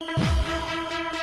Música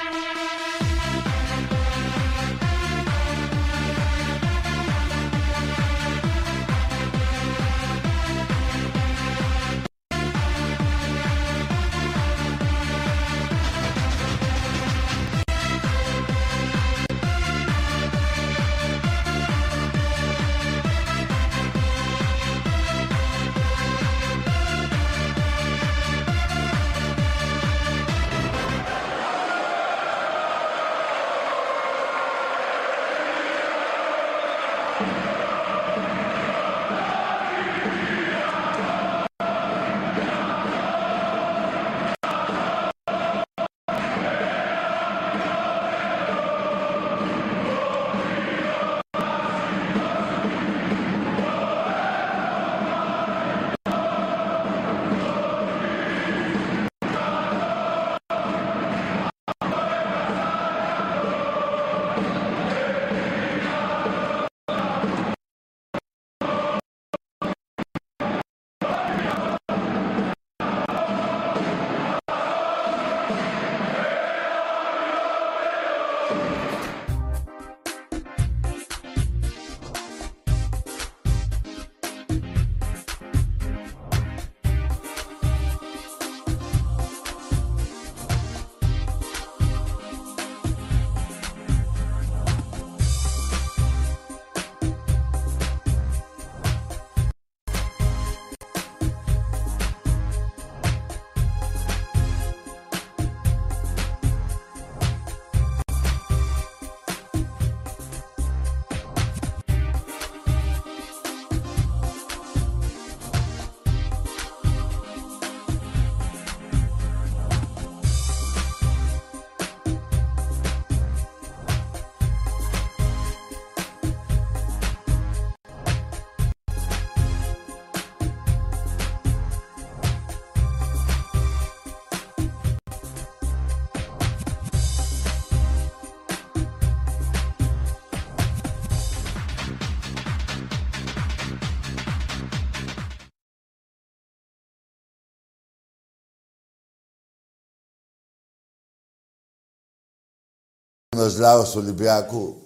Ενός λαός του Ολυμπιακού.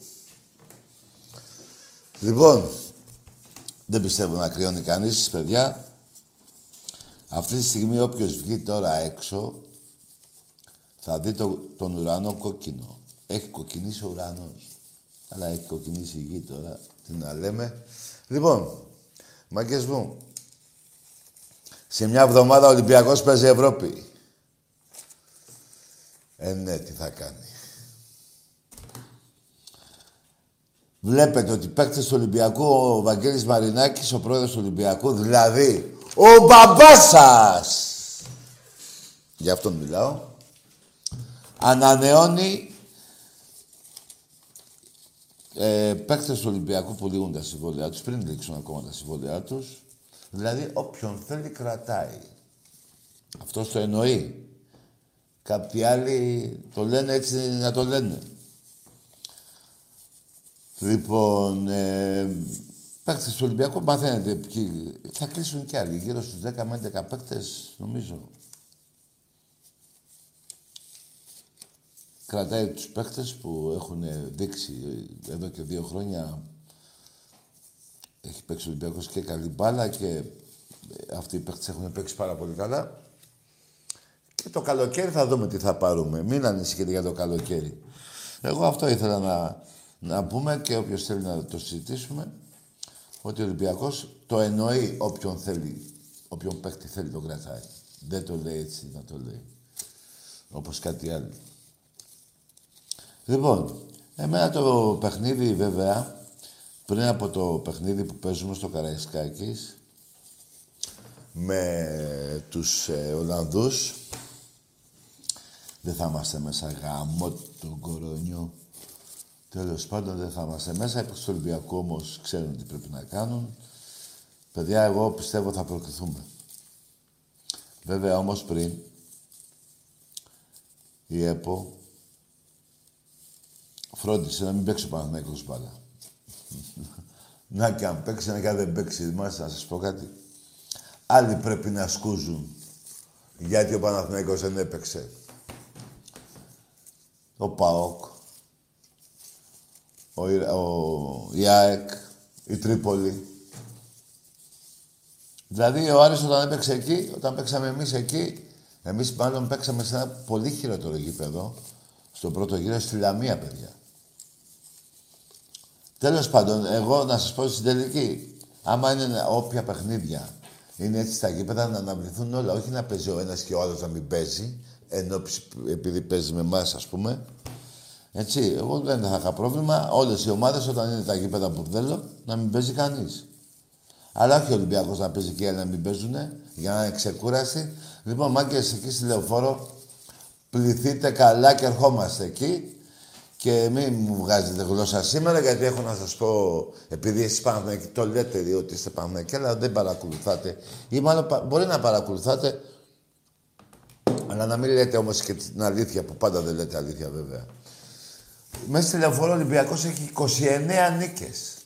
Λοιπόν, δεν πιστεύω να κρυώνει κανείς, παιδιά. Αυτή τη στιγμή όποιος βγει τώρα έξω θα δει το, τον ουρανό κόκκινο. Έχει κοκκινήσει ο ουρανός. Αλλά έχει κοκκινήσει η γη τώρα. Τι να λέμε. Λοιπόν, μαγκές μου, σε μια εβδομάδα ο Ολυμπιακός παίζει Ευρώπη. Ε, ναι, τι θα κάνει. Βλέπετε ότι παίκτες του Ολυμπιακού, ο Βαγγέλης Μαρινάκης, ο πρόεδρος του Ολυμπιακού, δηλαδή ο μπαμπάς σας, γι' αυτόν μιλάω, ανανεώνει ε, παίκτες του Ολυμπιακού που λήγουν τα συμβόλαιά τους, πριν λήξουν ακόμα τα συμβόλαιά τους, δηλαδή όποιον θέλει κρατάει. Αυτό το εννοεί. Κάποιοι άλλοι το λένε έτσι να το λένε. Λοιπόν, ε, παίκτες του Ολυμπιακού μαθαίνετε ποιοι θα κλείσουν κι άλλοι, γύρω στους 10 με 11 παίκτες, νομίζω. Κρατάει τους παίκτες που έχουν δείξει εδώ και δύο χρόνια έχει παίξει ο Ολυμπιακός και καλή μπάλα και αυτοί οι παίκτες έχουν παίξει πάρα πολύ καλά. Και το καλοκαίρι θα δούμε τι θα πάρουμε. Μην ανησυχείτε για το καλοκαίρι. Εγώ αυτό ήθελα να, να πούμε και όποιος θέλει να το συζητήσουμε ότι ο Ολυμπιακός το εννοεί όποιον θέλει, όποιον παίκτη θέλει τον κρατάει. Δεν το λέει έτσι να το λέει. Όπως κάτι άλλο. Λοιπόν, εμένα το παιχνίδι βέβαια, πριν από το παιχνίδι που παίζουμε στο Καραϊσκάκης, με τους ε, Ολλανδούς, δεν θα είμαστε μέσα γάμο τον κορονιό. Τέλος πάντων δεν θα είμαστε μέσα. Οι του Ολυμπιακού όμως ξέρουν τι πρέπει να κάνουν. Παιδιά, εγώ πιστεύω θα προκριθούμε. Βέβαια όμως πριν η ΕΠΟ φρόντισε να μην παίξει ο Παναθηναϊκός μπάλα. να και αν παίξει, να και αν δεν παίξει, μάλιστα να σας πω κάτι. Άλλοι πρέπει να σκούζουν γιατί ο Παναθηναϊκός δεν έπαιξε. ο ΠΑΟΚ, ο, ο ΙΑΕΚ, η Τρίπολη. Δηλαδή ο Άρης όταν έπαιξε εκεί, όταν παίξαμε εμείς εκεί, εμείς μάλλον παίξαμε σε ένα πολύ χειρότερο γήπεδο, στον πρώτο γύρο στη Λαμία, παιδιά. Τέλος πάντων, εγώ να σας πω στην τελική, άμα είναι όποια παιχνίδια είναι έτσι στα γήπεδα να αναβληθούν όλα. Όχι να παίζει ο ένας και ο άλλος να μην παίζει, ενώ επειδή παίζει με εμάς, ας πούμε. Έτσι, εγώ δεν θα είχα πρόβλημα. Όλες οι ομάδες όταν είναι τα γήπεδα που θέλω να μην παίζει κανείς. Αλλά όχι ο Ολυμπιακός να παίζει και να μην παίζουν για να είναι ξεκούραστη. Λοιπόν, μάγκε εκεί στη λεωφόρο, πληθείτε καλά και ερχόμαστε εκεί. Και μην μου βγάζετε γλώσσα σήμερα, γιατί έχω να σας πω, επειδή εσείς Παναθηναϊκοί το λέτε ότι είστε Παναθηναϊκοί, αλλά δεν παρακολουθάτε. Ή μάλλον μπορεί να παρακολουθάτε, αλλά να μην λέτε όμως και την αλήθεια, που πάντα δεν λέτε αλήθεια βέβαια. Μέσα στη λεωφόρο Ολυμπιακός έχει 29 νίκες.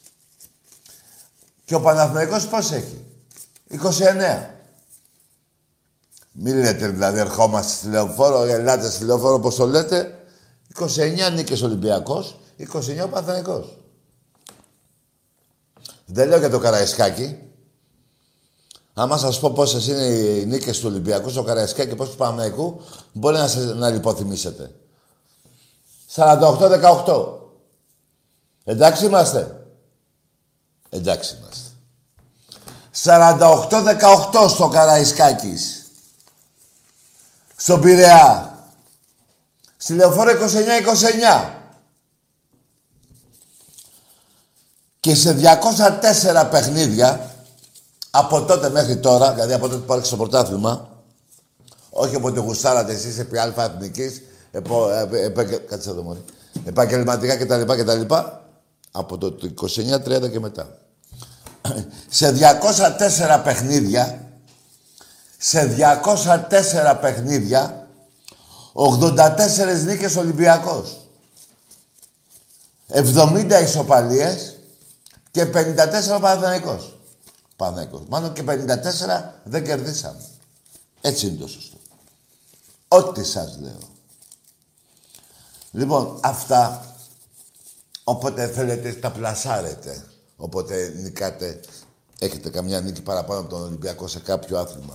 Και ο Παναθηναϊκός πώς έχει; 29. Μην λέτε δηλαδή ερχόμαστε στη λεωφόρο, ελάτε στη λεωφόρο όπως το λέτε. 29 νίκες Ολυμπιακός, 29 ο Παναθηναϊκός. Δεν λέω για το Καραϊσκάκι. Άμα σας πω πόσες είναι οι νίκες του Ολυμπιακού στο Καραϊσκάκι και πόσες του Παναθηναϊκού, μπορεί να, σας, να λιποθυμήσετε. 48-18. Εντάξει είμαστε. Εντάξει είμαστε. 48-18 στο Καραϊσκάκης. Στον Πειραιά. Στη λεωφόρο 29-29. Και σε 204 παιχνίδια, από τότε μέχρι τώρα, δηλαδή από τότε που άρχισε το πρωτάθλημα, όχι από ότι γουστάρατε εσείς επί αλφα εθνικής, επο, κάτσε εδώ μόνο, επαγγελματικά κτλ. κτλ. Από το 29-30 και μετά. σε 204 παιχνίδια, σε 204 παιχνίδια, 84 νίκες Ολυμπιακός. 70 ισοπαλίες και 54 Παναθηναϊκός. Παναθηναϊκός. Μάλλον και 54 δεν κερδίσαμε. Έτσι είναι το σωστό. Ό,τι σας λέω. Λοιπόν, αυτά όποτε θέλετε τα πλασάρετε. Όποτε νικάτε, έχετε καμιά νίκη παραπάνω από τον Ολυμπιακό σε κάποιο άθλημα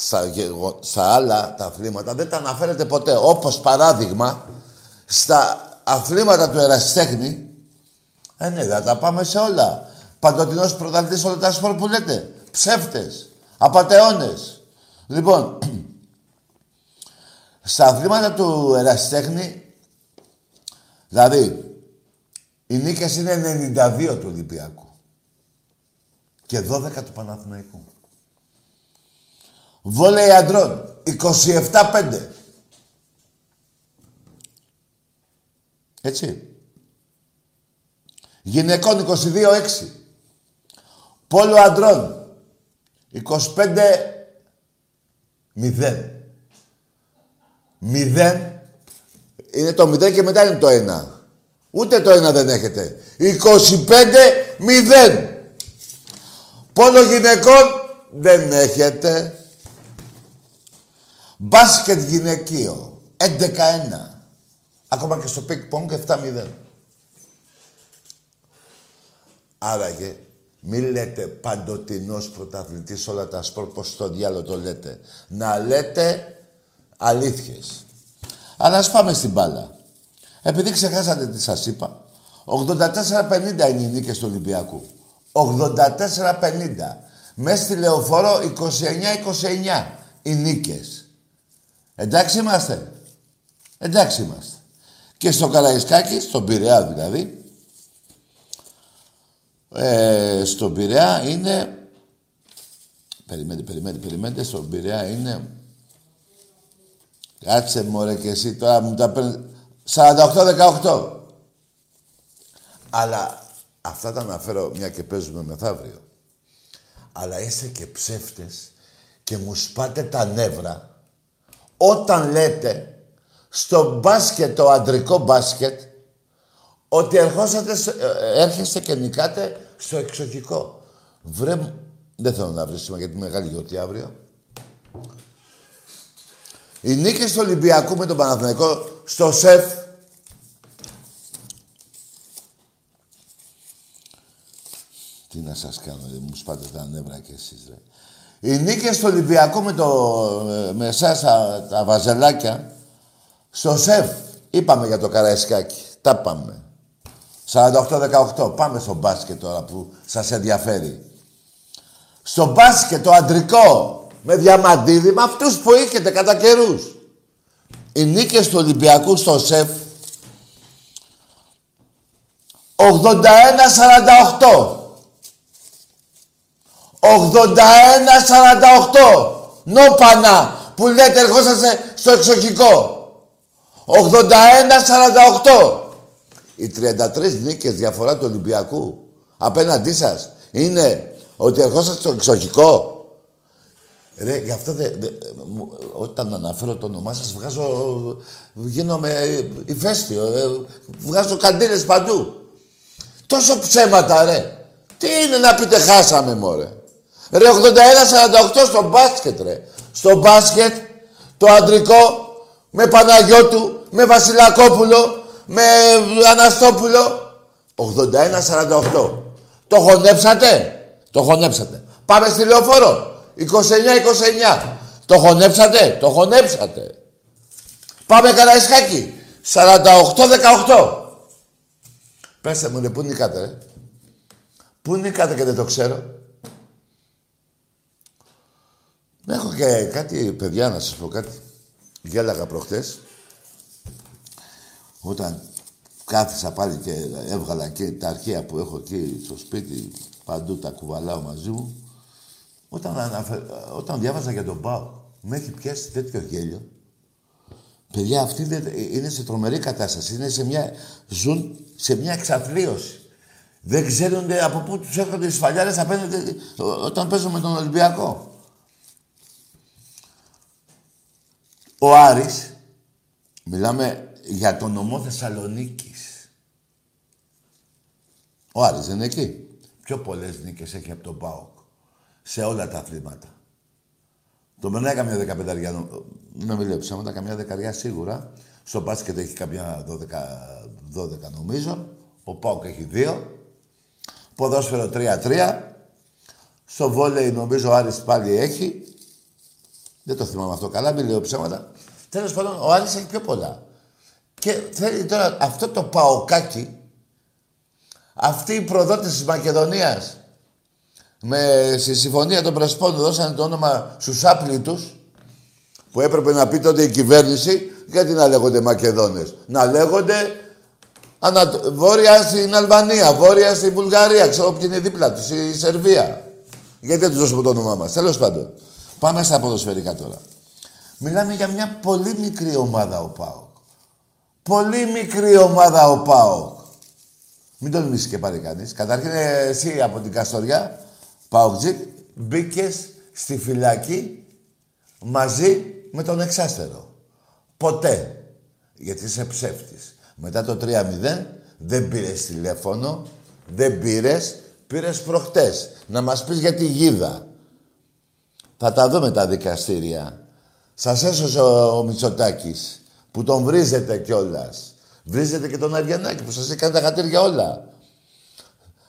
στα, στα άλλα τα αθλήματα δεν τα αναφέρετε ποτέ. Όπως παράδειγμα, στα αθλήματα του ερασιτέχνη, ε, ναι, θα τα πάμε σε όλα. Παντοτινός πρωταθλητής όλα τα σπορ που λέτε. Ψεύτες. Απατεώνες. Λοιπόν, στα αθλήματα του ερασιτέχνη, δηλαδή, οι νίκες είναι 92 του Ολυμπιακού και 12 του Παναθηναϊκού. Βόλεϊ αντρών. 27-5. Έτσι. Γυναικών 22-6. Πόλο αντρών. 25-0. 0. Είναι το 0 και μετά είναι το 1. Ούτε το 1 δεν έχετε. 25-0. Πόλο γυναικών δεν έχετε. Μπάσκετ γυναικείο. 11-1. Ακόμα και στο πινγκ πονγκ 7-0. Άραγε, μη λέτε παντοτινός πρωταθλητής όλα τα σπορ, πώς στο διάολο το λέτε. Να λέτε αλήθειες. Αλλά ας πάμε στην μπάλα. Επειδή ξεχάσατε τι σας είπα, 84-50 είναι οι νίκες του Ολυμπιακού. 84-50. Μέσα στη λεωφόρο 29-29 οι νίκες. Εντάξει είμαστε. Εντάξει είμαστε. Και στο Καραϊσκάκι, στον Πειραιά δηλαδή, ε, στον Πειραιά είναι... Περιμένετε, περιμένετε, περιμένετε. Στον Πειραιά είναι... Κάτσε μωρέ και εσύ τώρα μου τα παίρνεις... 48-18. Αλλά αυτά τα αναφέρω μια και παίζουμε μεθαύριο. Αλλά είστε και ψεύτες και μου σπάτε τα νεύρα όταν λέτε στο μπάσκετ, το αντρικό μπάσκετ, ότι ερχόσατε, ε, έρχεστε και νικάτε στο εξωτικό. Βρε, δεν θέλω να βρίσκουμε γιατί είναι μεγάλη γιορτή αύριο. Οι νίκες του Ολυμπιακού με τον Παναθηναϊκό στο ΣΕΦ Τι να σας κάνω, ρε, μου σπάτε τα νεύρα κι εσείς, ρε. Οι νίκες του Ολυμπιακού με, το, με εσάς τα, τα βαζελάκια στο ΣΕΦ. Είπαμε για το Καραϊσκάκι. Τα πάμε. 48-18. Πάμε στο μπάσκετ τώρα που σας ενδιαφέρει. Στο μπάσκετ το αντρικό με διαμαντίδη με αυτούς που είχετε κατά καιρούς. Οι νίκες του Ολυμπιακού στο ΣΕΦ 81-48. 81-48. Νόπανα που λέτε ερχόσαστε στο εξοχικό. 81-48. Οι 33 νίκες διαφορά του Ολυμπιακού απέναντί σας είναι ότι ερχόσαστε στο εξοχικό. Ρε, γι' αυτό δε, όταν αναφέρω το όνομά σας βγάζω, γίνομαι ηφαίστειο, ε, βγάζω καντίνες παντού. Τόσο ψέματα, ρε. Τι είναι να πείτε χάσαμε, μωρέ. Ρε 81-48 στο μπάσκετ, ρε. Στο μπάσκετ, το αντρικό, με Παναγιώτου, με Βασιλακόπουλο, με Αναστόπουλο. 81-48. Το χωνέψατε; Το χωνέψατε. Πάμε στη λεωφόρο. 29-29. Το χωνέψατε. Το χωνέψατε. Πάμε Καραϊσκάκι. 48-18. Πέστε μου, ρε, πού νικάτε, ρε. Πού νικάτε και δεν το ξέρω. Έχω και κάτι, παιδιά, να σας πω κάτι. Γέλαγα προχτές. Όταν κάθισα πάλι και έβγαλα και τα αρχεία που έχω εκεί στο σπίτι, παντού τα κουβαλάω μαζί μου. Όταν, αναφε... όταν διάβαζα για τον Πάο, με έχει πιάσει τέτοιο γέλιο. Παιδιά, αυτοί είναι σε τρομερή κατάσταση. Είναι σε μια... Ζουν σε μια εξαθλίωση. Δεν ξέρουν από πού τους έρχονται οι σφαλιάρες απέναντι όταν παίζουν με τον Ολυμπιακό. Ο Άρης, μιλάμε για τον νομό Θεσσαλονίκης. Ο Άρης δεν είναι εκεί. Πιο πολλές νίκες έχει από τον ΠΑΟΚ. Σε όλα τα αθλήματα. Το Μενά καμιά δεκαπενταριά, να μην λέω ψέματα, καμιά δεκαριά σίγουρα. Στο μπάσκετ έχει καμιά δώδεκα, νομίζω. Ο ΠΑΟΚ έχει δύο. Ποδόσφαιρο 3-3. Στο βόλεϊ νομίζω ο Άρης πάλι έχει. Δεν το θυμάμαι αυτό καλά, μην λέω ψέματα. Τέλος πάντων, ο Άρης έχει πιο πολλά. Και θέλει τώρα αυτό το παοκάκι, αυτοί οι προδότες της Μακεδονίας, με, στη συμφωνία των Πρεσπών δώσανε το όνομα στους άπλητους, που έπρεπε να πει τότε η κυβέρνηση, γιατί να λέγονται Μακεδόνες. Να λέγονται ανα, βόρεια στην Αλβανία, βόρεια στην Βουλγαρία, ξέρω ποιοι είναι δίπλα τους, η Σερβία. Γιατί δεν τους δώσουμε το όνομά μας. Τέλος πάντων. Πάμε στα ποδοσφαιρικά τώρα. Μιλάμε για μια πολύ μικρή ομάδα ο ΠΑΟΚ. Πολύ μικρή ομάδα ο ΠΑΟΚ. Μην τον μίσει και πάλι κανείς. Καταρχήν εσύ από την Καστοριά, ΠΑΟΚτζικ, μπήκε στη φυλακή μαζί με τον εξάστερο. Ποτέ. Γιατί είσαι ψεύτης. Μετά το 3-0 δεν πήρες τηλέφωνο, δεν πήρες, πήρες προχτές. Να μας πεις για τη γίδα. Θα τα δούμε τα δικαστήρια. Σας έσωσε ο, ο Μητσοτάκης, που τον βρίζετε κιόλας. Βρίζετε και τον Αριανάκη, που σας έκανε τα χατήρια όλα.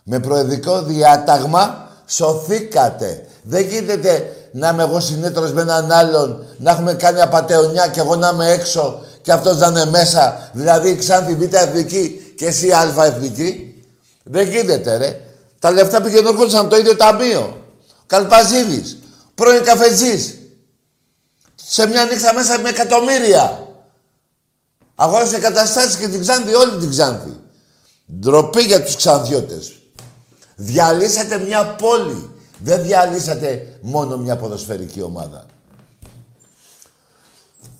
Με προεδρικό διάταγμα σωθήκατε. Δεν γίνεται να είμαι εγώ συνέτρος με έναν άλλον, να έχουμε κάνει απαταιωνιά και εγώ να είμαι έξω και αυτός να είναι μέσα. Δηλαδή Ξάνθη Β' Εθνική και εσύ Α' Εθνική. Δεν γίνεται ρε. Τα λεφτά πήγαινε από το ίδιο ταμείο. Καλπαζίδης, πρώην καφετζής. Σε μια νύχτα μέσα με εκατομμύρια. Αγόρασε καταστάσεις και την Ξάνθη, όλη την Ξάνθη. Ντροπή για τους Ξανθιώτες. Διαλύσατε μια πόλη. Δεν διαλύσατε μόνο μια ποδοσφαιρική ομάδα.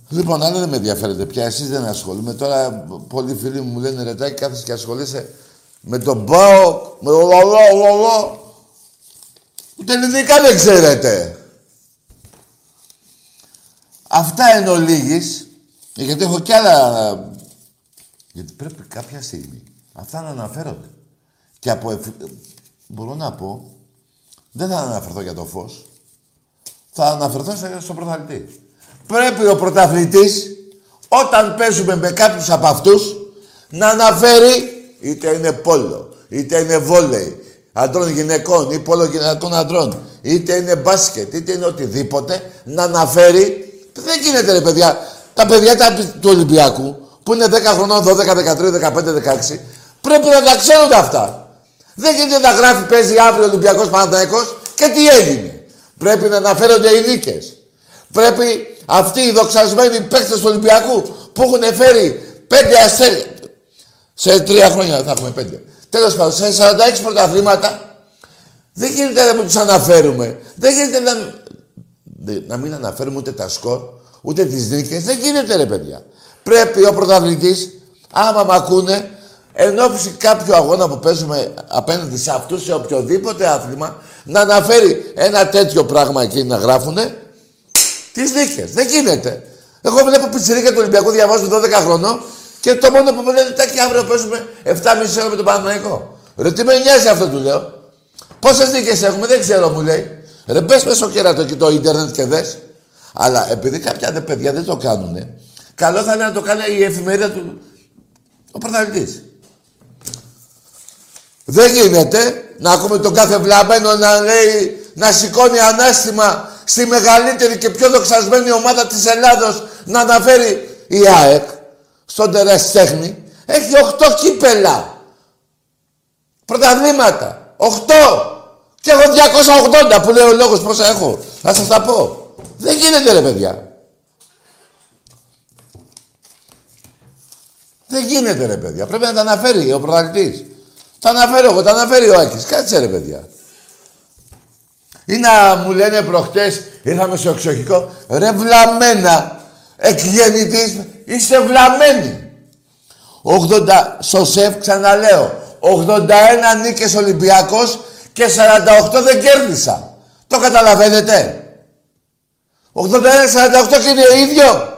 Λοιπόν, άλλο δεν με ενδιαφέρετε πια. Εσείς δεν ασχολούμαι. Τώρα πολλοί φίλοι μου λένε ρετάκι, κάθεσαι και ασχολείσαι με τον Μπάο, με το λαλό, λαλό. Ούτε ελληνικά δεν ξέρετε. Αυτά εν ολίγης, γιατί έχω κι άλλα... Γιατί πρέπει κάποια στιγμή αυτά να αναφέρονται. Και από... Εφ... Μπορώ να πω, δεν θα αναφερθώ για το φως. Θα αναφερθώ στο πρωταθλητή. Πρέπει ο πρωταθλητής, όταν παίζουμε με κάποιους από αυτούς, να αναφέρει είτε είναι πόλο, είτε είναι βόλεϊ, αντρών γυναικών ή πόλο γυναικών αντρών, είτε είναι μπάσκετ, είτε είναι οτιδήποτε, να αναφέρει. Δεν γίνεται ρε παιδιά. Τα παιδιά τα, του Ολυμπιακού, που είναι 10 χρονών, 12, 13, 15, 16, πρέπει να τα ξέρουν αυτά. Δεν γίνεται να γράφει παίζει αύριο ο Ολυμπιακός Παναθυναϊκό και τι έγινε. Πρέπει να αναφέρονται οι νίκες. Πρέπει αυτοί οι δοξασμένοι παίκτες του Ολυμπιακού που έχουν φέρει πέντε αστέρια. Σε τρία χρόνια θα έχουμε πέντε. Τέλος πάντων, σε 46 πρωταθλήματα δεν γίνεται να τους αναφέρουμε. Δεν γίνεται να, να μην αναφέρουμε ούτε τα σκορ, ούτε τις νίκες. Δεν γίνεται ρε παιδιά. Πρέπει ο πρωταθλητής, άμα μ' ακούνε, εν ώψη κάποιου αγώνα που παίζουμε απέναντι σε αυτούς σε οποιοδήποτε άθλημα, να αναφέρει ένα τέτοιο πράγμα εκεί να γράφουνε τις νίκες. Δεν γίνεται. Εγώ βλέπω πιτσιρίκα του Ολυμπιακού, διαβάζω 12 χρονών και το μόνο που μου λένε τάκι αύριο παίζουμε 7,5 ώρα με τον Παναθηναϊκό. Ρε τι με νοιάζει αυτό του λέω. Πόσες νίκες έχουμε, δεν ξέρω μου λέει. Ρε πες στο κέρατο και το ίντερνετ και δες. Αλλά επειδή κάποια παιδιά δεν το κάνουν, καλό θα είναι να το κάνει η εφημερίδα του ο πρωταθλητή. Δεν γίνεται να ακούμε τον κάθε βλαμμένο να λέει, να σηκώνει ανάστημα στη μεγαλύτερη και πιο δοξασμένη ομάδα της Ελλάδος να αναφέρει η ΑΕΚ στον τεραστέχνη. Έχει 8 κύπελα. Πρωταθλήματα. 8. Και έχω 280 που λέει ο λόγος πόσα έχω. Θα σας τα πω. Δεν γίνεται ρε παιδιά. Δεν γίνεται ρε παιδιά. Πρέπει να τα αναφέρει ο πρωταθλητής. Τα αναφέρω εγώ, τα αναφέρει ο Άκης. Κάτσε ρε παιδιά. Ή να μου λένε προχτές, ήρθαμε στο εξοχικό, ρε βλαμμένα, εκγεννητής, είστε βλαμμένοι. 80, στο ΣΕΦ ξαναλέω, 81 νίκες Ολυμπιακός και 48 δεν κέρδισα. Το καταλαβαίνετε. 81-48 και είναι ίδιο.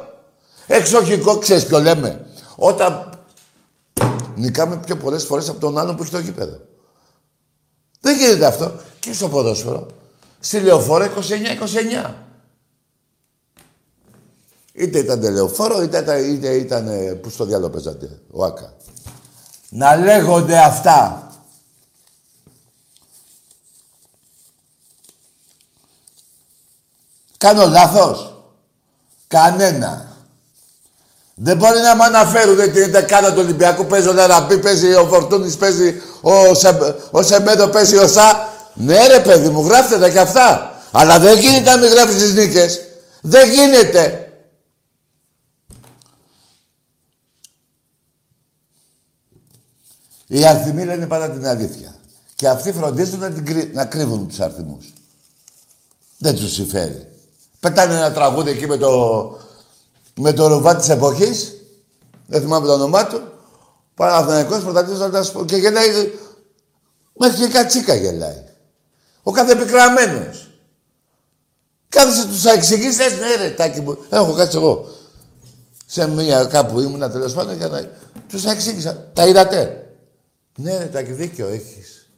Εξοχικό, ξέρεις ποιο λέμε. Όταν νικάμε πιο πολλές φορές από τον άλλον που έχει το γήπεδο. Δεν γίνεται αυτό. Και στο ποδόσφαιρο. Στη λεωφόρο 29-29. Είτε ήταν λεωφόρο, είτε, είτε, είτε ήταν... Ε, πού στο διάλογο παίζατε, ο Άκα. Να λέγονται αυτά. Κάνω λάθος. Κανένα. Δεν μπορεί να με αναφέρουν την δεκάδα του Ολυμπιακού. Παίζει ο Λαραμπή, παίζει ο Φορτούνης, παίζει ο, Σε, ο Σεμέντο, παίζει ο Σα. Ναι ρε παιδί μου, γράφτε τα κι αυτά. Αλλά δεν γίνεται να μην γράφεις τις νίκες. Δεν γίνεται. Οι αριθμοί λένε πάντα την αλήθεια. Και αυτοί φροντίζουν να, την, να κρύβουν τους αριθμούς. Δεν τους συμφέρει. Πετάνε ένα τραγούδι εκεί με το, με το ρουβά της εποχής. Δεν θυμάμαι το όνομά του. Παναθηναϊκός πρωταθλητής και γελάει. Μέχρι και κατσίκα γελάει. Ο κάθε πικραμένος. Κάθεσε τους εξηγήσει, λες, ναι ρε, τάκι μου. Έχω κάτσει εγώ. Σε μια κάπου ήμουνα τέλος πάντων για να... Τους εξήγησα. Τα είδατε. Ναι ρε, τάκι, δίκιο έχεις.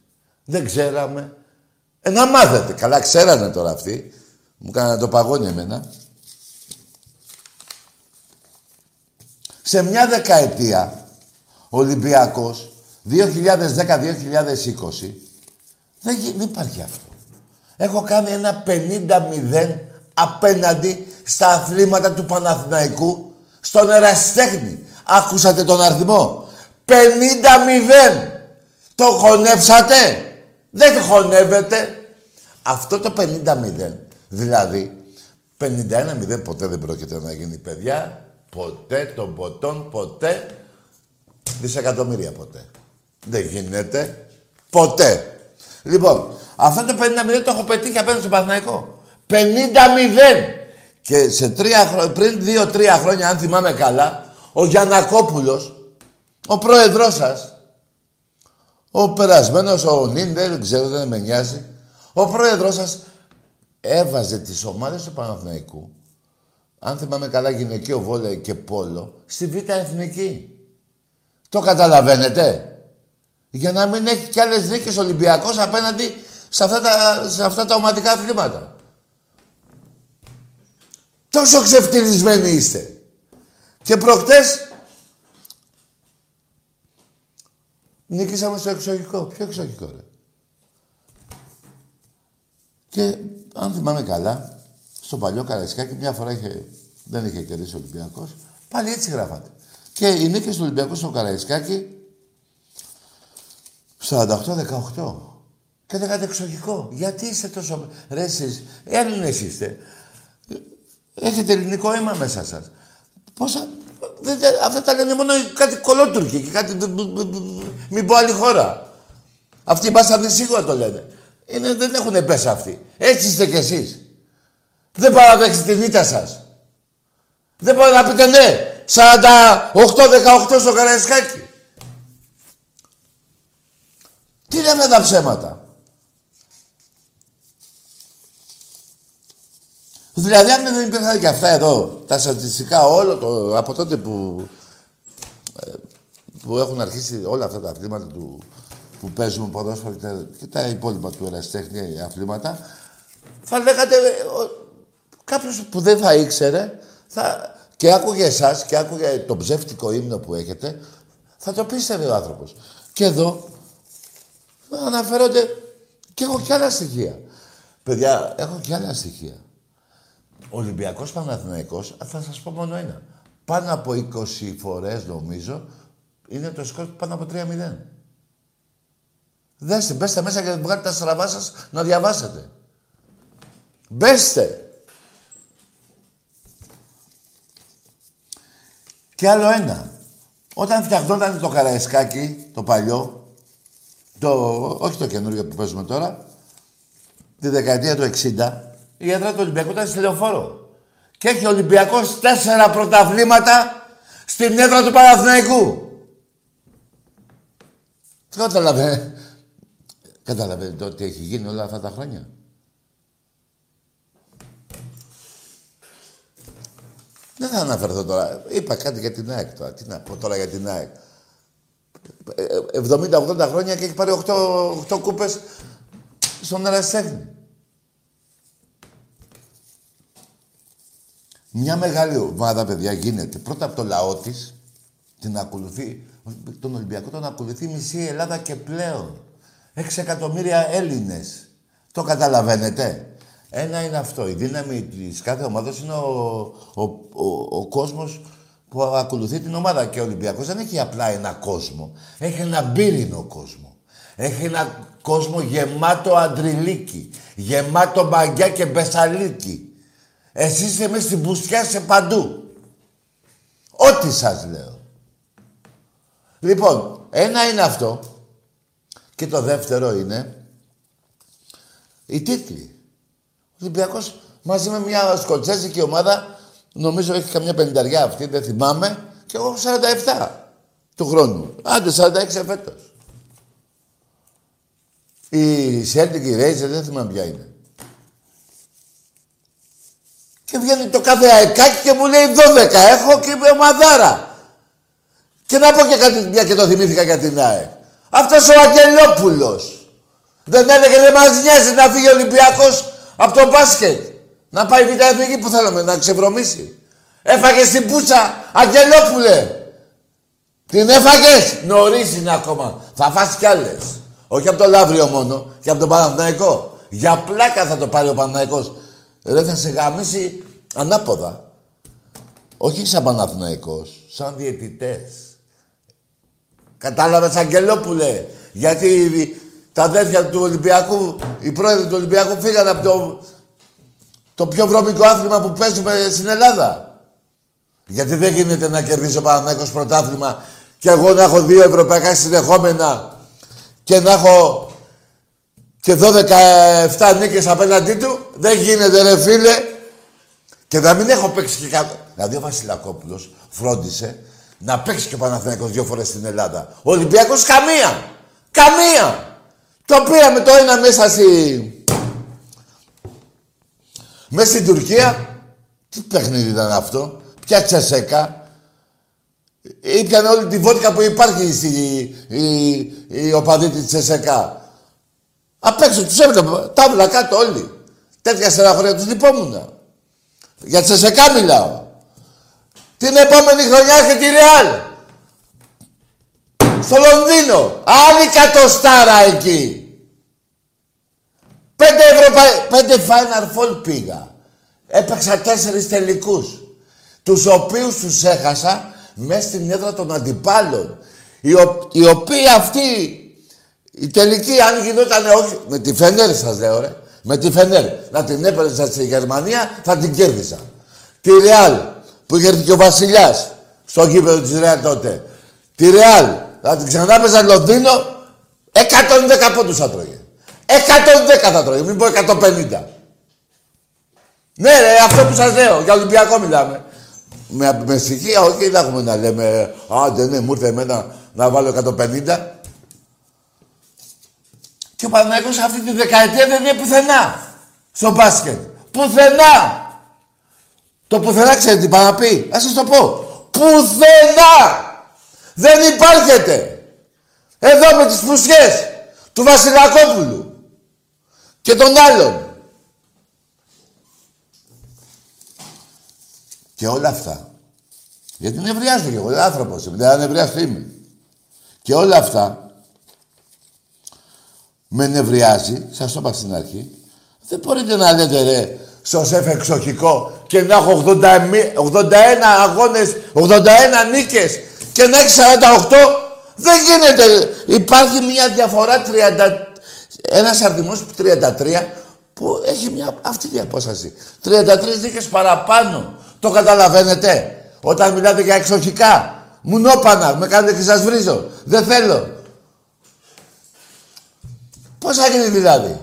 Δεν ξέραμε. Ε, να μάθετε. Καλά ξέρανε τώρα αυτοί. Μου κάνανε το παγόνι εμένα. Σε μια δεκαετία, ο Ολυμπιακός, 2010-2020, δεν, δεν υπάρχει αυτό. Έχω κάνει ένα 50-0 απέναντι στα αθλήματα του Παναθηναϊκού στον Εραστέχνη. Άκουσατε τον αριθμό; 50-0. Το χωνεύσατε. Δεν χωνεύετε. Αυτό το 50-0, δηλαδή 51-0 ποτέ δεν πρόκειται να γίνει παιδιά. Ποτέ των ποτών, ποτέ. Δισεκατομμύρια ποτέ. Δεν γίνεται. Ποτέ. Λοιπόν, αυτό το 50-0 το έχω πετύχει απέναντι στον Παναθηναϊκό. 50-0! Και σε τρία χρόνια, πριν δύο-τρία χρόνια, αν θυμάμαι καλά, ο Γιανακόπουλος, ο πρόεδρός σας, ο περασμένος, ο Νίντερ, δεν ξέρω, δεν με νοιάζει, ο πρόεδρός σας έβαζε τις ομάδες του Παναθηναϊκού, αν θυμάμαι καλά γυναικείο βόλεϊ και πόλο, στη Β' Εθνική. Το καταλαβαίνετε; Για να μην έχει κι άλλες δίκες Ολυμπιακός απέναντι σε αυτά τα, σε αυτά τα ομαδικά αθλήματα. Τόσο ξεφτυλισμένοι είστε. Και προχτές νίκησαμε στο εξωγικό. Ποιο εξωγικό, ρε; Και αν θυμάμαι καλά, στο παλιό Καραϊσκάκι μια φορά είχε, δεν είχε κερδίσει ο Ολυμπιακός, πάλι έτσι γράφατε. Και οι νίκες του Ολυμπιακού στο Καραϊσκάκι 48-18. Και δεν κάνετε εξωγικό. Γιατί είστε τόσο... Ρε εσείς, Έλληνες είστε. Έχετε ελληνικό αίμα μέσα σας. Πόσα... Αυτά τα λένε μόνο κάτι κολότουρκοι και κάτι... Μην πω άλλη χώρα. Αυτοί μπάσανε σίγουρα το λένε. Είναι, δεν έχουν πέσει αυτοί. Έτσι είστε κι εσείς. Δεν παραδέχεστε τη β' σας. Δεν μπορείτε να πείτε ναι. 48-18 στο Καραϊσκάκι. Τι λέμε τα ψέματα. Δηλαδή αν δεν υπήρχαν και αυτά εδώ, τα στατιστικά όλο το, από τότε που, ε, που έχουν αρχίσει όλα αυτά τα αθλήματα του, που παίζουμε ποδόσφαιρο και, και τα υπόλοιπα του εραστέχνη αθλήματα, θα λέγατε κάποιος που δεν θα ήξερε θα, και άκουγε εσάς και άκουγε το ψεύτικο ύμνο που έχετε, θα το πίστευε ο άνθρωπος. Και εδώ αναφέρονται και έχω και άλλα στοιχεία. Παιδιά, έχω και άλλα στοιχεία. Ολυμπιακός Παναθηναϊκός, θα σας πω μόνο ένα. Πάνω από 20 φορές νομίζω, είναι το σκορ πάνω από 3-0. Δέστε, μπέστε μέσα και βγάλετε τα στραβά σας να διαβάσετε. Μπέστε. Και άλλο ένα. Όταν φτιαχνόταν το καραϊσκάκι, το παλιό, το, όχι το καινούργιο που παίζουμε τώρα, τη δεκαετία του 60, η έδρα του Ολυμπιακού ήταν στη λεωφόρο. Και έχει ο Ολυμπιακός τέσσερα πρωταβλήματα στην έδρα του Παναθηναϊκού. Τι καταλαβαίνετε. Καταλαβαίνετε ότι έχει γίνει όλα αυτά τα χρόνια. Δεν θα αναφερθώ τώρα. Είπα κάτι για την ΑΕΚ τώρα. Τι να πω τώρα για την ΑΕΚ. 70-80 ε, χρόνια και έχει πάρει 8, 8 κούπες στον Ερασιτέχνη. Μια μεγάλη ομάδα, παιδιά, γίνεται πρώτα από το λαό της, την ακολουθεί, τον Ολυμπιακό τον ακολουθεί μισή Ελλάδα και πλέον. Έξι εκατομμύρια Έλληνες. Το καταλαβαίνετε. Ένα είναι αυτό. Η δύναμη της κάθε ομάδας είναι ο, ο, ο, ο κόσμος που ακολουθεί την ομάδα. Και ο Ολυμπιακός δεν έχει απλά ένα κόσμο. Έχει ένα μπύρινο κόσμο. Έχει ένα κόσμο γεμάτο αντριλίκι. Γεμάτο μπαγκιά και μπεσαλίκι. Εσείς είστε μέσα στην πουστιά σε παντού. Ό,τι σας λέω. Λοιπόν, ένα είναι αυτό. Και το δεύτερο είναι οι τίτλοι. Ο Ολυμπιακός μαζί με μια σκοτσέζικη ομάδα, νομίζω έχει καμιά πενταριά αυτή, δεν θυμάμαι, και εγώ 47 του χρόνου. Άντε 46 φέτος. Η Σέλτικη η Ρέιζερ, δεν θυμάμαι ποια είναι. Και βγαίνει το κάθε αεκάκι και μου λέει 12. Έχω και είμαι ομαδάρα. Και να πω και κάτι, μια και το θυμήθηκα για την ΑΕΚ. Αυτός ο Αγγελόπουλος. Δεν έλεγε δεν μας νοιάζει να φύγει ο Ολυμπιακός από το μπάσκετ. Να πάει β' εθνική που θέλαμε, να ξεβρωμίσει. Έφαγε την πούτσα, Αγγελόπουλε. Την έφαγες. Νωρίς είναι ακόμα. Θα φας κι άλλες. Όχι από το Λαύριο μόνο, και από τον Παναθηναϊκό. Για πλάκα θα το πάρει ο Παναθηναϊκός. Ρε θα σε γαμίσει ανάποδα. Όχι σαν Παναθηναϊκός, σαν διαιτητές. Κατάλαβες Αγγελόπουλε. Γιατί τα αδέρφια του Ολυμπιακού, οι πρόεδροι του Ολυμπιακού φύγανε από το, το πιο βρώμικο άθλημα που παίζουμε στην Ελλάδα. Γιατί δεν γίνεται να κερδίσει ο Παναθηναϊκός πρωτάθλημα και εγώ να έχω δύο ευρωπαϊκά συνεχόμενα και να έχω και 12-7 νίκες απέναντί του. Δεν γίνεται ρε φίλε. Και να μην έχω παίξει και κάτω. Δηλαδή ο Βασιλακόπουλος φρόντισε να παίξει και ο Παναθηναϊκός δύο φορές στην Ελλάδα. Ο Ολυμπιακός καμία. Καμία. Το πήραμε το ένα μέσα στη... Μέσα στην Τουρκία. Τι παιχνίδι ήταν αυτό; Ποια τσεσέκα. Ήπιανε όλη τη βότκα που υπάρχει στη, η, η, η οπαδή της Τσεσεκά. Απ' έξω τους έβλεπα, τάβλα κάτω όλοι. Τέτοια στεναχωρία τους λυπόμουν. Για Τσεσεκά μιλάω. Την επόμενη χρονιά έρχεται τη Ρεάλ. Στο Λονδίνο. Άλλη κατοστάρα εκεί. Πέντε, Ευρωπα... Πέντε Final Four πήγα. Έπαιξα τέσσερις τελικούς. Τους οποίους τους έχασα μέσα στην έδρα των αντιπάλων. Οι, ο... οι οποίοι αυτοί, η τελική, αν γινόταν όχι, με τη Φενέρ σας λέω ρε, με τη Φενέρ, να την έπαιρνες στη Γερμανία, θα την κέρδισα. Τη Ρεάλ, που είχε έρθει και ο Βασιλιάς, στο γήπεδο της Ρεάλ τότε. Τη Ρεάλ, θα την ξανά παίζα Λονδίνο, 110 πόντους θα τρώγε. 110 θα τρώγε, μην πω 150. Ναι ρε, αυτό που σας λέω, για Ολυμπιακό μιλάμε. Με, με στοιχεία, όχι, δεν έχουμε να λέμε, α, δεν ναι, μου ήρθε εμένα να βάλω 150. Και ο Παναγιώτης αυτή τη δεκαετία δεν είναι πουθενά στο μπάσκετ. Πουθενά. Το πουθενά ξέρετε τι πάει να πει; Ας σας το πω. Πουθενά. Δεν υπάρχεται. Εδώ με τις φουσιές του Βασιλακόπουλου και των άλλων. Και όλα αυτά. Γιατί νευριάζω κι εγώ, άνθρωπος είμαι, δεν νευριάζω είμαι. Και όλα αυτά με νευριάζει, σας το είπα στην αρχή, δεν μπορείτε να λέτε ρε, στο σεφ εξοχικό και να έχω 81 αγώνες, 81 νίκες και να έχει 48. Δεν γίνεται. Υπάρχει μια διαφορά 30, ένας αριθμός 33 που έχει μια, αυτή η απόσταση. 33 νίκες παραπάνω. Το καταλαβαίνετε; Όταν μιλάτε για εξοχικά. Μουνόπανα, με κάνετε και σας βρίζω. Δεν θέλω. Πώς θα γίνει δηλαδή;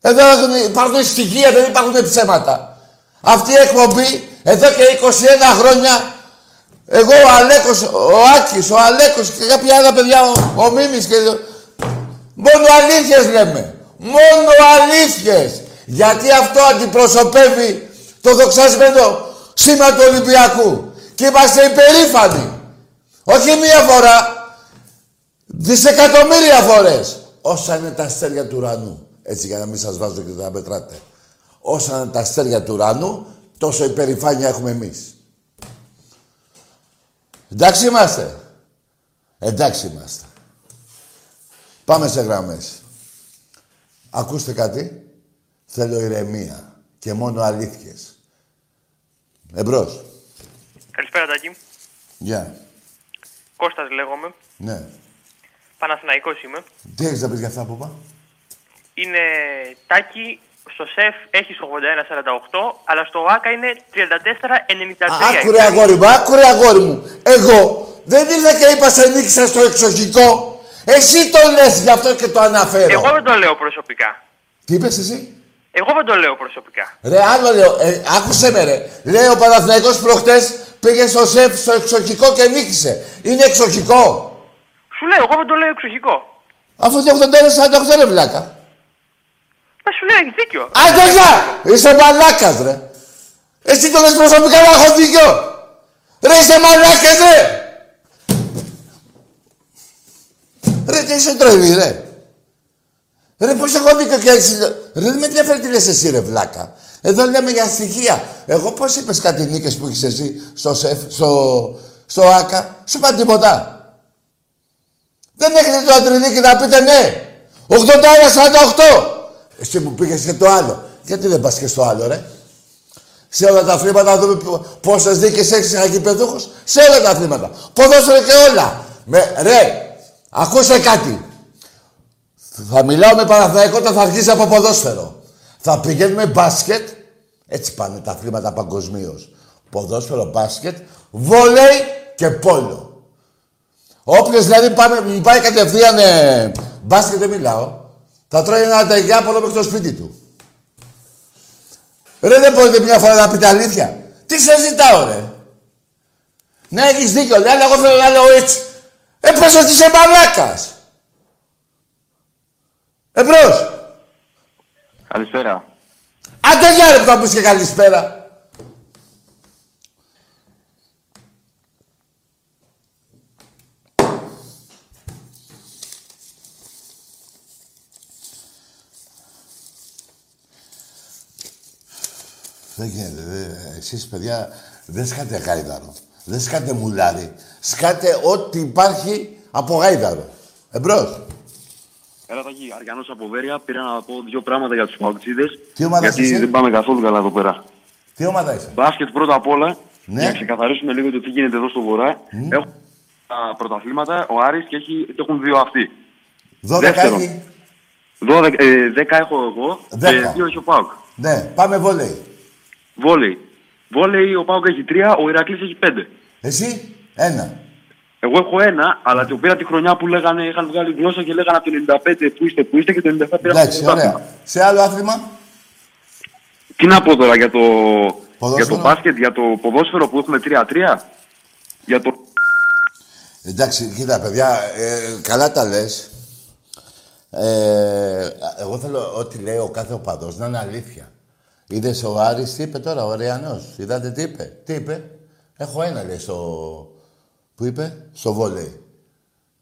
Εδώ υπάρχουν στοιχεία, δεν υπάρχουν ψέματα. Αυτή η εκπομπή, εδώ και 21 χρόνια, εγώ ο Αλέκος, ο Άκης, ο Αλέκος και κάποια άλλα παιδιά, ο, ο Μίμης και... Μόνο αλήθειες λέμε. Μόνο αλήθειες. Γιατί αυτό αντιπροσωπεύει το δοξασμένο σήμα του Ολυμπιακού. Και είμαστε υπερήφανοι. Όχι μία φορά, δισεκατομμύρια φορές. Όσα είναι τα αστέρια του ουρανού. Έτσι για να μην σας βάζω και να μετράτε. Όσα είναι τα αστέρια του ουρανού, τόσο υπερηφάνεια έχουμε εμείς. Εντάξει είμαστε. Εντάξει είμαστε. Πάμε σε γραμμές. Ακούστε κάτι. Θέλω ηρεμία και μόνο αλήθειες. Εμπρός. Καλησπέρα, Τάκη. Γεια. Κώστας λέγομαι. Ναι. Παναθηναϊκός είμαι. Τι έχεις να πεις για αυτά που είπα; Είναι Τάκη, στο ΣΕΦ έχεις 81-48, αλλά στο ΆΚΑ είναι 34-93. Άκουρε αγόρι μου, άκουρε αγόρι μου. Εγώ δεν ήρθα και είπα σε νίκησα στο εξοχικό. Εσύ το λες γι' αυτό και το αναφέρω. Εγώ δεν το λέω προσωπικά. Τι είπες εσύ; Εγώ δεν το λέω προσωπικά. Ρε, άλλο λέω. Ε, άκουσε με ρε. Λέει ο Παναθηναϊκός προχτές πήγε στο ΣΕΦ στο εξοχικό και νίκησε. Είναι εξοχικό. Σου λέω, εγώ δεν το λέω εξοχικό. Αφού είναι 81-48 ρε βλάκα. Μα σου λέω, έχει δίκιο. Άντε γεια! Είσαι μαλάκας ρε. Εσύ το λες προσωπικά να έχω δίκιο. Ρε είσαι μαλάκες ρε. Ρε τι είσαι τρελή ρε. Ρε πώς έχω δίκιο και έτσι. Ρε δεν με ενδιαφέρει τι λες εσύ ρε βλάκα. Εδώ λέμε για στοιχεία. Εγώ πώς είπες κάτι νίκες που έχεις εσύ στο ΣΕΦ, στο, στο ΆΚΑ; Σου είπα τίποτα. Δεν έχετε το αντρινίκι να πείτε ναι. 81-48. Εσύ που πήγες και το άλλο. Γιατί δεν πας και στο άλλο ρε; Σε όλα τα αθλήματα να δούμε πόσες δίκες έχεις σαν γηπεδούχος. Σε όλα τα αθλήματα. Ποδόσφαιρο και όλα. Με, ρε, ακούστε κάτι. Θα μιλάω με Παναθηναϊκό όταν θα αρχίσει από ποδόσφαιρο. Θα πηγαίνουμε μπάσκετ. Έτσι πάνε τα αθλήματα παγκοσμίως. Ποδόσφαιρο, μπάσκετ, βόλεϊ και πόλο. Όποιο δηλαδή πάμε, μου πάει κατευθείαν ε, μπάσκετ δεν μιλάω. Θα τρώει ένα τεγιάπολο μέχρι το σπίτι του. Ρε δεν μπορείτε μια φορά να πείτε αλήθεια. Τι σε ζητάω ρε. Ναι έχεις δίκιο, λέει, αλλά εγώ θέλω να λέω έτσι. Ε, πως ότι είσαι μαλάκας. Εμπρός. Καλησπέρα. Άντε για ρε που θα πεις και καλησπέρα. Δεν γίνεται. Δε, εσείς, παιδιά, δεν σκάτε γάιδαρο. Δεν σκάτε μουλάρι. Σκάτε ό,τι υπάρχει από γάιδαρο. Εμπρός. Έλα, Τάκη, Αριανός από Βέρεια. Πήρα να πω δύο πράγματα για τους παουτσίδες. Τι ομάδα Γιατί είσαι; δεν πάμε καθόλου καλά εδώ πέρα. Τι ομάδα είσαι; Μπάσκετ πρώτα απ' όλα. Ναι. Για να ξεκαθαρίσουμε λίγο το τι γίνεται εδώ στο Βορρά. Έχουν τα πρωταθλήματα, ο Άρης και, έχει, και έχουν δύο αυτοί. 12 Δεύτερον. έχει. 12, ε, 10 έχω εγώ Δέκα. και δύο έχει ο Πάουκ. Ναι, πάμε βόλεϊ. Βόλεϊ. Βόλεϊ ο Πάουκ έχει τρία, ο Ηρακλής έχει πέντε. Εσύ, ένα. Εγώ έχω ένα, αλλά το πήρα τη χρονιά που λέγανε, είχαν βγάλει γλώσσα και λέγανε από το 95 που είστε, που είστε και το 97 πήρα Εντάξει, το πρωτάθλημα. ωραία. Σε άλλο άθλημα; Τι να πω τώρα για το, για Ποδόσφαιρο. το μπάσκετ, για το ποδόσφαιρο που έχουμε 3-3. Για το... Εντάξει, κοίτα, παιδιά, ε, καλά τα λες. Ε, εγώ θέλω ό,τι λέει ο κάθε οπαδός να είναι αλήθεια. Είδες ο Άρης τι είπε τώρα, ο Ρεανός. Είδατε τι είπε; Τι είπε; Έχω ένα λέει στο... Πού είπε; Στο βόλεϊ.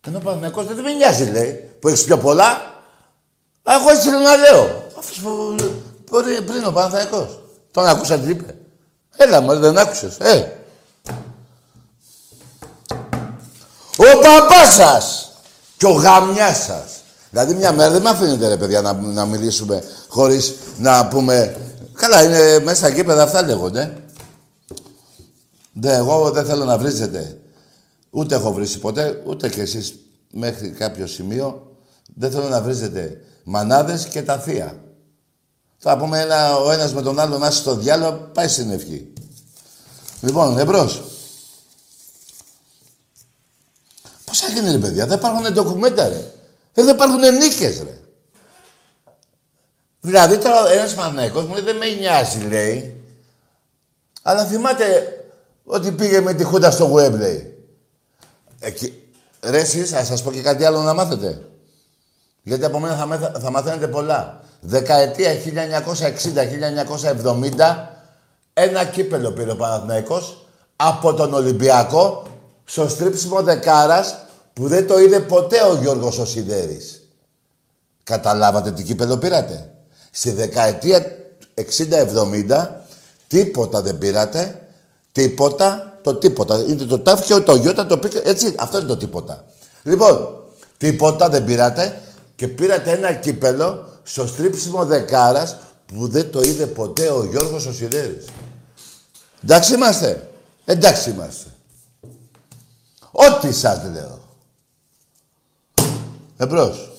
Ενώ ο Παναθηναϊκός δεν με νοιάζει λέει. Που έχεις πιο πολλά. Α, Εγώ έτσι θέλω να λέω. Αυτός που πριν, πριν ο Παναθηναϊκός. Τον άκουσα τι είπε. Έλα μωρέ, δεν άκουσες. Ε, Ο παπάς σας και ο γαμιάς σας. Δηλαδή μια μέρα δεν με αφήνετε ρε παιδιά να, να μιλήσουμε χωρίς να πούμε... Καλά είναι μέσα στα γήπεδα αυτά λέγονται. Ναι, εγώ δεν θέλω να βρίζετε. Ούτε έχω βρίσει ποτέ, ούτε κι εσείς μέχρι κάποιο σημείο. Δεν θέλω να βρίζετε μανάδες και τα θεία. Θα πούμε ένα, ο ένας με τον άλλο να είσαι στο διάλογο, πάει στην ευχή. Λοιπόν, εμπρός. Πώς έγινε ρε παιδιά, δεν υπάρχουν ντοκουμέντα ρε. Ε, δεν υπάρχουν νίκες ρε. Δηλαδή τώρα ένας Παναθηναϊκός μου λέει δεν με νοιάζει λέει. Αλλά θυμάται ότι πήγε με τη Χούντα στο web λέει. Εκεί, ρε εσείς, θα σας πω και κάτι άλλο να μάθετε. Γιατί από μένα θα, μάθα- θα μαθαίνετε πολλά. Δεκαετία 1960-1970 ένα κύπελο πήρε ο Παναθηναϊκός από τον Ολυμπιακό στο στρίψιμο δεκάρας που δεν το είδε ποτέ ο Γιώργος ο Σιδέρης. Καταλάβατε τι κύπελο πήρατε; Στη δεκαετία 60-70 τίποτα δεν πήρατε. Τίποτα, το τίποτα. Είναι το τάφιο, το γιώτα, το πήκε. Έτσι, αυτό είναι το τίποτα. Λοιπόν, τίποτα δεν πήρατε και πήρατε ένα κύπελο στο στρίψιμο δεκάρας που δεν το είδε ποτέ ο Γιώργος ο Σιδέρης. Εντάξει είμαστε. Εντάξει είμαστε. Ό,τι σας λέω. Εμπρός.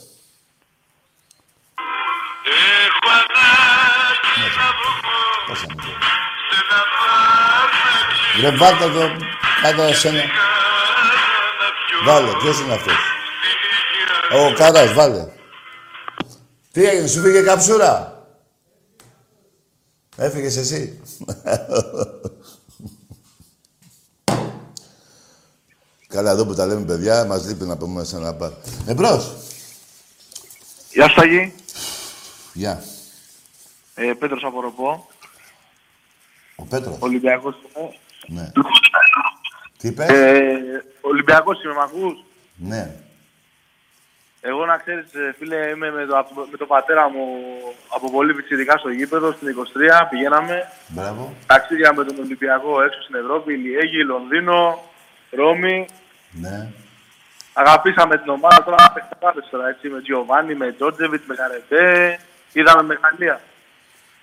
Πόσα μου λέει. Ρε βάλτε το, κάτω εσένα. Βάλε, ποιος είναι αυτός; Ο Καράς, βάλε. Τι έγινε, σου φύγε καψούρα; Έφυγες εσύ; Καλά, εδώ που τα λέμε παιδιά, μας λείπει να πούμε σε ένα μπαρ. Εμπρός. Γεια σου Ταγί. Γεια. Ε, Πέτρος από Ροπό. Ο Πέτρος. Ολυμπιακός είμαι. Ναι. Τι είπες; Ε, Ολυμπιακός είμαι, μ' ακούς; Ναι. Εγώ να ξέρεις, ε, φίλε, είμαι με, το, με τον πατέρα μου από πολύ πιτσιρικά στο γήπεδο, στην 23, πηγαίναμε. Μπράβο. Ταξίδια με τον Ολυμπιακό έξω στην Ευρώπη, Λιέγη, Λονδίνο, Ρώμη. Ναι. Αγαπήσαμε την ομάδα τώρα να παιχτάρες τώρα, έτσι, με Τζιοβάνι, με Τζότζεβιτ, με Καρετέ. Είδαμε μεγαλεία.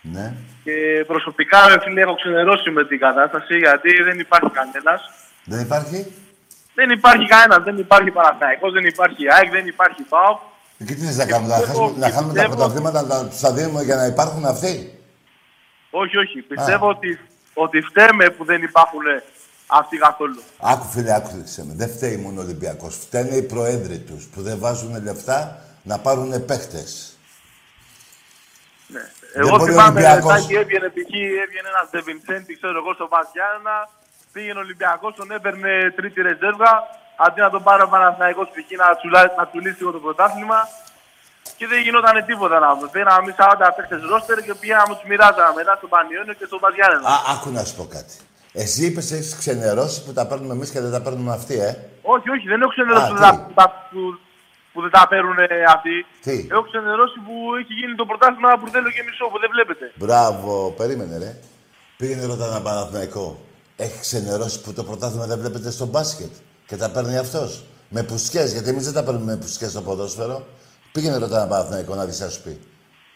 Ναι. Και προσωπικά, ρε φίλε, έχω ξενερώσει με την κατάσταση γιατί δεν υπάρχει κανένας. Δεν υπάρχει; Δεν υπάρχει κανένας, δεν υπάρχει Παναθηναϊκός, δεν υπάρχει ΑΕΚ, δεν υπάρχει ΠΑΟΚ. Και τι θες να κάνουμε, να πιστεύω- χάσουμε, να χάνουμε τα πιστεύω- πρωταθλήματα, να τους τα δίνουμε για να υπάρχουν αυτοί; Όχι, όχι. Πιστεύω ότι, ότι φταίμε που δεν υπάρχουν αυτοί καθόλου. Άκου φίλε, άκουσε με. Δεν φταίει μόνο ο Ολυμπιακός. Φταίνε οι προέδροι τους που δεν βάζουν λεφτά να πάρουν παίχτες. Ναι. Δεν Εγώ μπορεί ο θυμάμαι Ολυμπιακός. ότι έβγαινε π.χ. έβγαινε ένας Ντεβινσέντη, ξέρω εγώ, στο Βαζιάννα. Πήγαινε ο Ολυμπιακός, τον έπαιρνε τρίτη ρεζέρβα. Αντί να τον πάρει ο Παναθηναϊκός π.χ. να, τσουλά- να τσουλήσει λίγο το πρωτάθλημα. Και δεν γινόταν τίποτα να πούμε. Πήραμε εμεί 40 παίχτε ρόστερ και πήγαμε τους μοιράζαμε μετά στον Πανιόνιο και στον Βαζιάννα. Α, άκου να σου πω κάτι. Εσύ είπες έχεις ξενερώσει που τα παίρνουμε εμείς και δεν τα παίρνουμε αυτοί, ε; Όχι, όχι, δεν έχω ξενερώσει Α, που, τι; δεν τα- που, τα- που- που δεν τα παίρνουν αυτοί. Τι; Έχω ξενερώσει που έχει γίνει το πρωτάθλημα μπουρδέλο και μισό που δεν βλέπετε. Μπράβο, περίμενε ρε. Πήγαινε ρώτα ένα Παναθηναϊκό. Έχει ξενερώσει που το πρωτάθλημα δεν βλέπετε στο μπάσκετ. Και τα παίρνει αυτός. Με πουσκές, γιατί εμείς δεν τα παίρνουμε με πουσκές στο ποδόσφαιρο. Πήγαινε ρώτα ένα Παναθηναϊκό να δεις τι θα σου πει.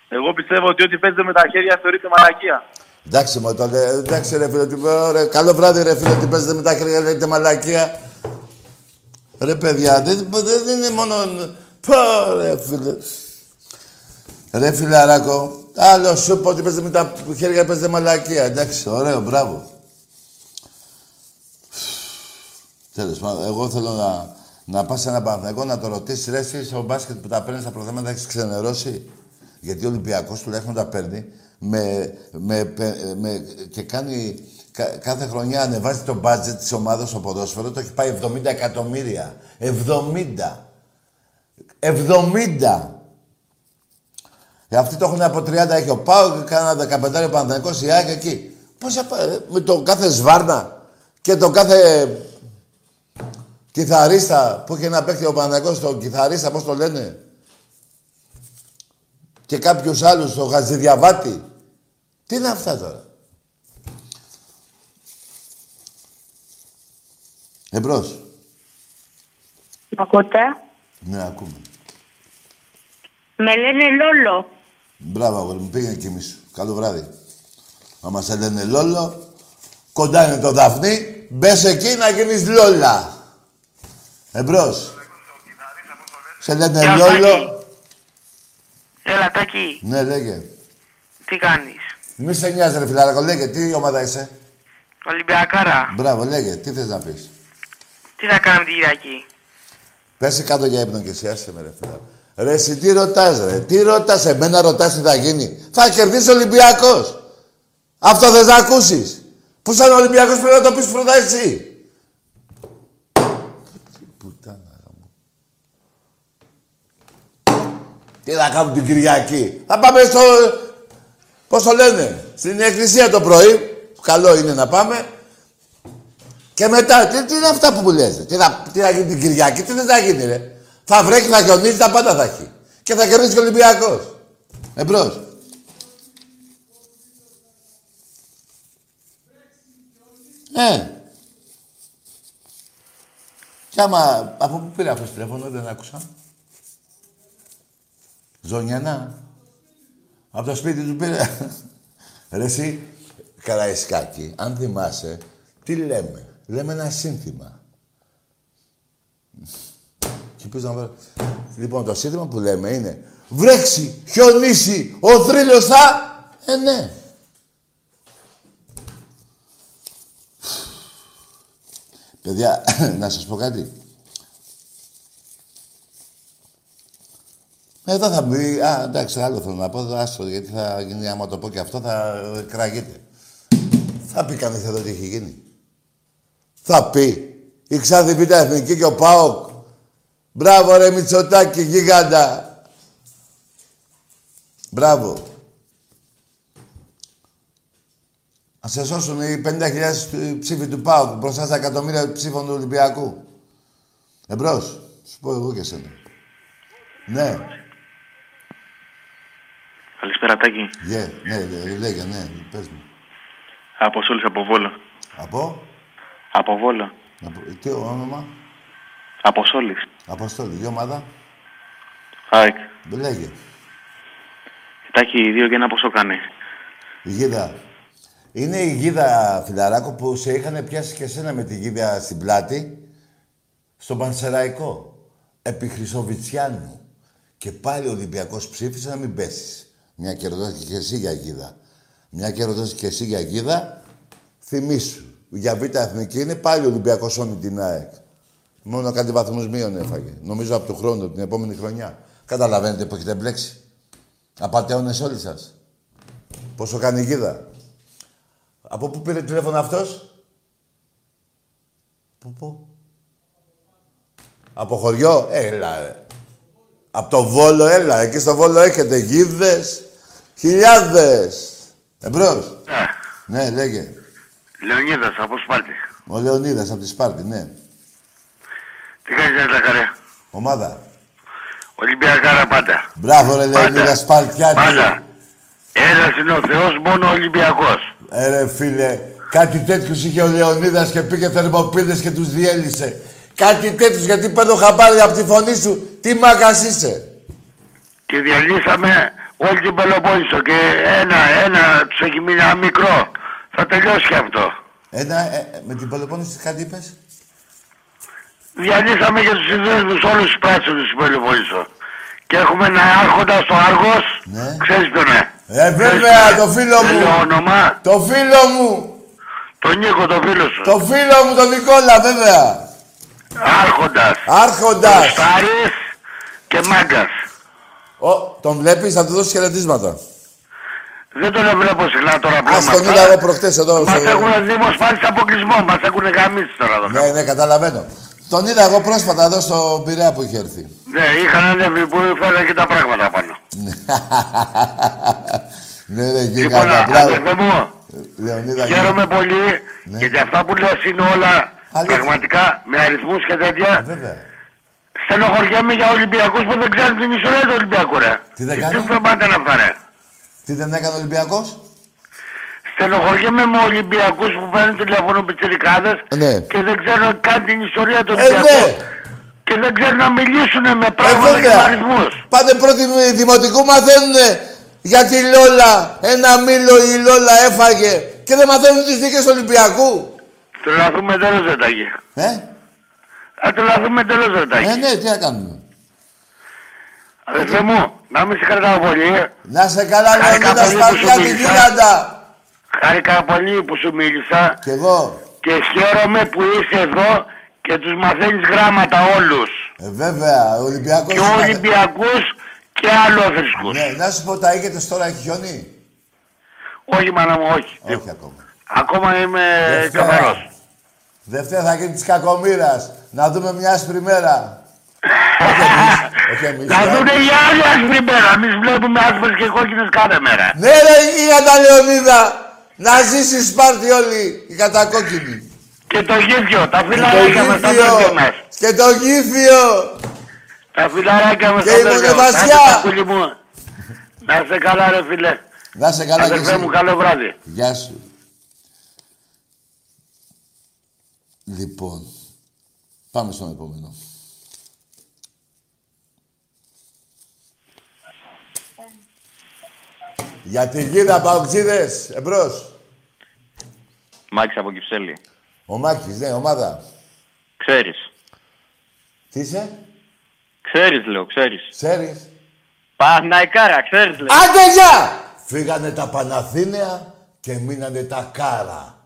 Εγώ πιστεύω ότι ό,τι παίζεται με τα χέρια θεωρείται μαλακία. Εντάξει, μου το λέει. Εντάξει, ρε φίλε, τι- ωραία, καλό βράδυ, ρε φίλε, τι παίζετε με τα χέρια, λέτε μαλακία. Ρε παιδιά, δεν, δεν είναι μόνο... Πω, ρε φίλε. Ρε φιλαράκο, άλλο σου πω ότι παίζετε με τα χέρια, παίζετε μαλακία. Εντάξει, ωραίο, μπράβο. Τέλος πάντων, εγώ θέλω να, να πας σε ένα Παναθηναϊκό να το ρωτήσεις ρε εσύ στο μπάσκετ που τα παίρνεις στα προγράμματα έχεις ξενερώσει; Γιατί ο Ολυμπιακός τουλάχιστον τα παίρνει με, με, με, με- και κάνει κα- κάθε χρονιά ανεβάζει το budget της ομάδας στο ποδόσφαιρο το έχει πάει 70 εκατομμύρια. 70. 70. Ε, αυτοί το έχουν από 30 έχει ο Πάο και κάνα 15 ο Παναθηναϊκός η ΑΕΚ εκεί. Πώς θα πάει, ε, με τον κάθε σβάρνα και τον κάθε κιθαρίστα που είχε να παίξει ο Παναθηναϊκός, τον κιθαρίστα, πώς το λένε. Και κάποιους άλλους, τον Χατζηδιαβάτη. Τι είναι αυτά τώρα; Εμπρός. Ακούτε; Ναι, ακούμε. Με λένε Λόλο. Μπράβο, αγόρι μου, πήγαινε κι εμείς. Καλό βράδυ. Άμα σε λένε Λόλο, κοντά είναι το Δαφνί, μπες εκεί να γίνεις Λόλα. Εμπρός. Σε λένε Γεια σου, Λόλο. Τάκη. Έλα, Τάκη, Ναι, λέγε. τι κάνεις; Μη σε νοιάζει ρε φιλάρακο, λέγε. Τι ομάδα είσαι; Ολυμπιακάρα, Μπράβο, λέγε. Τι θες να πεις; Τι θα κάνουμε την Κυριακή. Πέσει κάτω για ύπνο και εσύ, άσε με ρε φιλάρακο. Ρε εσύ τι ρωτάς ρε. Τι ρωτάς, εμένα ρωτάς τι θα γίνει. Θα κερδίσει ο Ολυμπιακός. Αυτό θες να ακούσεις. Που σαν Ολυμπιακός πρέπει να το πεις πρώτα εσύ. Τι πουτάνα γαμώ. Τι θα κάνουμε την Κυριακή. Θα πάμε στο... Πώς το λένε. Στην εκκλησία το πρωί. που Καλό είναι να πάμε. Και μετά, τι, τι είναι αυτά που μου λες. Τι θα, τι θα γίνει την Κυριακή, τι δεν θα γίνει ρε; Θα βρέχει, θα χιονίζει, τα πάντα θα έχει. Και θα κερδίσει και ο Ολυμπιακός. Εμπρός. Ε. Και άμα, από πού πήρε αυτός τηλέφωνο, δεν άκουσα. Ζωνιανά. Από το σπίτι του πήρε. Ρε εσύ, Καραϊσκάκη, αν θυμάσαι, τι λέμε; Λέμε ένα σύνθημα. Και πες να βρω- Λοιπόν, το σύνθημα που λέμε είναι βρέξει, χιονίσει, ο θρύλος θα... Ε, ναι. Παιδιά, να σας πω κάτι. Εδώ θα μπει... Α, εντάξει, άλλο θέλω να πω, άστο, γιατί θα γίνει, άμα το πω και αυτό, θα ε, κραγείτε. Θα πει κανείς εδώ τι έχει γίνει. Θα πει. Η Ξάδη Β' Εθνική και ο ΠΑΟΚ. Μπράβο ρε Μητσοτάκη, γίγαντα. Μπράβο. Να σε σώσουν οι 50.000 ψήφοι του ΠΑΟΚ μπροστά στα εκατομμύρια ψήφων του Ολυμπιακού. Εμπρός. Σου πω εγώ και εσένα. Ναι. Καλησπέρα, Τάκη. Yeah, ναι, ναι, λέγε, ναι, πες μου. Αποστόλης από Βόλο. Από, Από Βόλο. από τι όνομα, Αποστόλης. Αποστόλη, η ομάδα, ΑΕΚ. λέγε. Τάκη, δύο και ένα πόσο κάνει. Η γίδα. Είναι η γίδα, φιλαράκο, που σε είχαν πιάσει και σένα με τη γίδα στην πλάτη, στον Πανσεραϊκό, επί Χρυσοβιτσιάνου. Και πάλι ο Ολυμπιακός ψήφισε να μην πέσεις. Μια και ρωτάς και εσύ για γίδα. Μια και ρωτάς και εσύ για γίδα, θυμήσου. Για Β' Εθνική είναι πάλι ο Ολυμπιακός σώνει την ΑΕΚ. Μόνο κάτι βαθμούς μείον έφαγε. Νομίζω από του χρόνου, την επόμενη χρονιά. Καταλαβαίνετε που έχετε μπλέξει. Απαταιώνες όλοι σας. Πόσο κάνει η γίδα. Από πού πήρε τηλέφωνο αυτός; Πού, πού; Από χωριό; Έλα, ρε. Από το Βόλο, έλα. Εκεί στο Βόλο έχετε γίδες. Χιλιάδες. Εμπρός. Ναι, λέγε. Λεωνίδας, από Σπάρτη. Ο Λεωνίδας από τη Σπάρτη, ναι. Τι κάνεις, ρε Τακαρέ. Ομάδα. Ολυμπιακάρα πάντα. Μπράβο, ρε Λεωνίδα, Πάντα. Σπαρτιάτη. Πάντα. Ένας είναι ο Θεός, μόνο ο Ολυμπιακός. Ε, ρε φίλε, κάτι τέτοιους είχε ο Λεωνίδας και πήγε θερμοπίδες και τους διέλυσε. Κάτι τέτοιους, γιατί παίρνω χαμπάρι από τη φωνή σου. Τι μάγας είσαι. Και διαλύσαμε όλη την Πελοπόννησο και ένα, ένα τους έχει μείνει ένα μικρό. Θα τελειώσει και αυτό. Ένα, ε, ε, με την Πελοπόννηση κάτι είπες; Διαλύσαμε και τους συνδέσμους όλους τους πράσινους στην Πελοπόννησο. Και έχουμε ένα άρχοντα στο Άργος. Ναι. Ξέρεις τον ναι. Ε, βέβαια, το φίλο Δεν λέω μου. όνομα. Το φίλο μου. Τον Νίκο, τον φίλο σου. Το φίλο μου, τον Νικόλα, βέβαια. Άρχοντας. Άρχοντας. Στάρης και Μάγκας. Ο, τον βλέπεις, θα του δώσεις χαιρετίσματα. Δεν τον βλέπω συχνά τώρα πλέον. Ας τον είδα εγώ προχτές εδώ. Μας στο- έχουν δημοσπάρει σε αποκλεισμό. Μας έχουν γαμίσει τώρα εδώ. Ναι, ναι, καταλαβαίνω. Τον είδα εγώ πρόσφατα εδώ στο Πειραιά που είχε έρθει. Ναι, είχαν ανέβει που φέρανε και τα πράγματα πάνω. ναι, ρε, Λοιπόν, γίγαντα, μπράβο. αδερφέ μου, Λεωνίδα, χαίρομαι πολύ Ναι. γιατί αυτά που λες είναι όλα Αλήθεια. πραγματικά με αριθμούς και τέτοια. Βέβαια. Στενοχωριέμαι για Ολυμπιακούς που δεν ξέρουν την ιστορία του Ολυμπιακού, ρε. Τι δεν Τι κάνουν; φεμάται να αυτά, ρε. Τι δεν έκανε ο Ολυμπιακός; Στενοχωριέμαι με Ολυμπιακούς που παίρνουν τηλέφωνο πιτσιρικάδες Ναι. και δεν ξέρουν καν την ιστορία του Ε, Ολυμπιακού. ναι. Και δεν ξέρουν να μιλήσουν με Ε, πράγματα και με βέβαια. αριθμούς. Πάτε πρώτη δημοτικού μαθαίνουνε για τη Λόλα. Ένα μήλο η Λόλα έφαγε και δεν μαθαίνουν τις δίκες του Ολυμπιακού. Τρελαθούμε τέλος δεν τα έχει. Ε, Θα τρελαθούμε τέλος δεν τα ε, έχει. ναι, τι να κάνουμε. Αδερφέ μου, να μην σε κρατάω πολύ. Να σε καλά, Χάρηκα Λεωνίδα πολύ που Σπαρτιά σου τη μίλησα. γίγαντα. Χάρηκα πολύ που σου μίλησα Κι εγώ. και χαίρομαι που είσαι εδώ και τους μαθαίνεις γράμματα όλους. Ε, βέβαια, ο Ολυμπιακός... Και Ολυμπιακούς και αλλόθρησκους. Ναι, να σου πω, τα έχετε τώρα, έχει χιονί. Όχι μάνα μου, όχι. Όχι ακόμα. Ακόμα είμαι Δευτέρα. καθαρός. Δευτέρα θα γίνει της κακομήρας. Να δούμε μια άσπρη μέρα. Όχι εμείς, όχι εμείς. Να ε. δούνε οι άλλοι άσπρη μέρα. Εμείς βλέπουμε άσπρες και κόκκινες κάθε μέρα. Ναι ρε γίγαντα Λεωνίδα. Να ζήσει η Σπάρτη όλοι οι κατακόκκινοι. Και το γύφιο, τα Και το φιλαράκια μας, τα παιδιά γύφιο. μας. Και το γύφιο. Τα φιλαράκια μας, Και τα η παιδιά μας. Μονεβασιά. Άντε, παππούλη μου. Να είσαι καλά ρε φίλε. Να σε καλά και Αδερφέ εσύ. μου, καλό βράδυ. Γεια σου. Λοιπόν, πάμε στον επόμενο. Για τη γίδα, παοξίδες, εμπρός. Μάκης από Κυψέλη. Ο Μάκης, ναι, ομάδα. Ξέρεις. Τι είσαι, Ξέρεις, λέω, ξέρεις. ξέρεις. Παναϊκάρα, ξέρεις, λέω. Άντε, γεια! Φύγανε τα Παναθήναια και μείνανε τα Κάρα.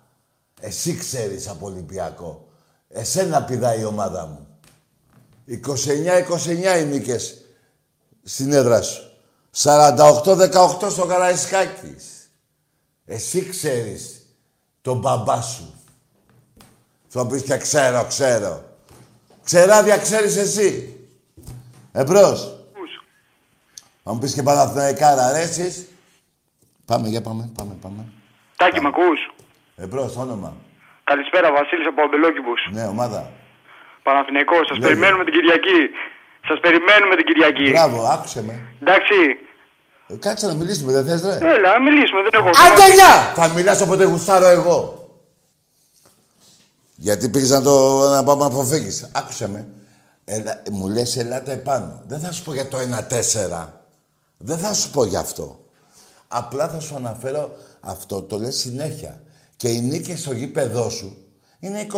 Εσύ ξέρεις από Ολυμπιακό. Εσένα πηδάει η ομάδα μου. 29-29 οι νίκες στην έδρα σου. 48-18 στο Καραϊσκάκης. Εσύ ξέρεις τον μπαμπά σου. Θα μου πεις και ξέρω, ξέρω. Ξεράδια ξέρεις εσύ. Εμπρός. Θα μου πεις και Παναθηναϊκάρα, ρε εσείς. Πάμε, για πάμε, πάμε, πάμε. Τάκη, μ' ακούς; Εμπρός, όνομα. Καλησπέρα, Βασίλης από Αμπελόκηπους. Ναι, ομάδα. Παναθηναϊκός, σας Λέγε. περιμένουμε την Κυριακή. Σας περιμένουμε την Κυριακή. Μπράβο, άκουσε με. Εντάξει. Ε, κάτσε να μιλήσουμε, δεν θες, ρε. Έλα, να μιλήσουμε, δεν έχω... Άντε, γεια! Θα μιλάς όποτε γουστάρω εγώ. Γιατί πήγες να το να πάμε να αποφύγεις. Άκουσε με. Έλα, μου λες ελάτε επάνω. Δεν θα σου πω για το 1-4. Δεν θα σου πω γι' αυτό. Απλά θα σου αναφέρω αυτό, το λες συνέχεια. Και οι νίκες στο γήπεδό σου είναι 29-29.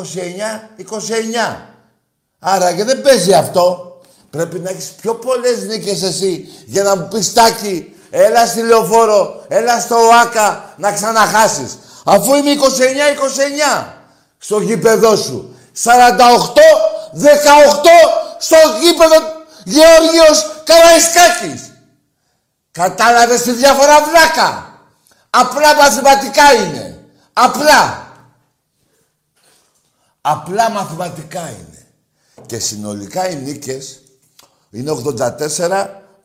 Άρα και δεν παίζει αυτό. Πρέπει να έχεις πιο πολλές νίκες εσύ για να μου πεις Τάκη, έλα στη λεωφόρο, έλα στο ΆΚΑ να ξαναχάσεις. Αφού είμαι 29-29 στο γήπεδό σου. 48-18 στο γήπεδο Γεώργιος Καραϊσκάκης. Κατάλαβες τη διάφορα βλάκα; Απλά μαθηματικά είναι. Απλά. Απλά μαθηματικά είναι. Και συνολικά οι νίκες είναι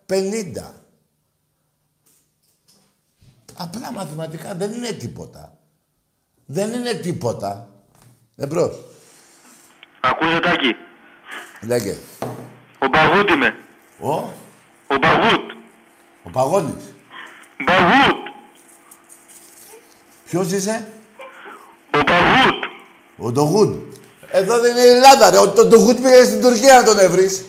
84-50. Απλά μαθηματικά δεν είναι τίποτα. Δεν είναι τίποτα. Εμπρός. Ακούσε Τάκη. Λέγε. Ο Μπαγούτ είμαι. Ο, Ο Μπαγούτ. ο Παγώνης. Μπαγούτ. Ποιος είσαι; Ο Παγούτ. Ο Ντογούντ. Εδώ δεν είναι η Ελλάδα, ρε. Ο το Ντογούντ πήγε στην Τουρκία να τον ευρείς.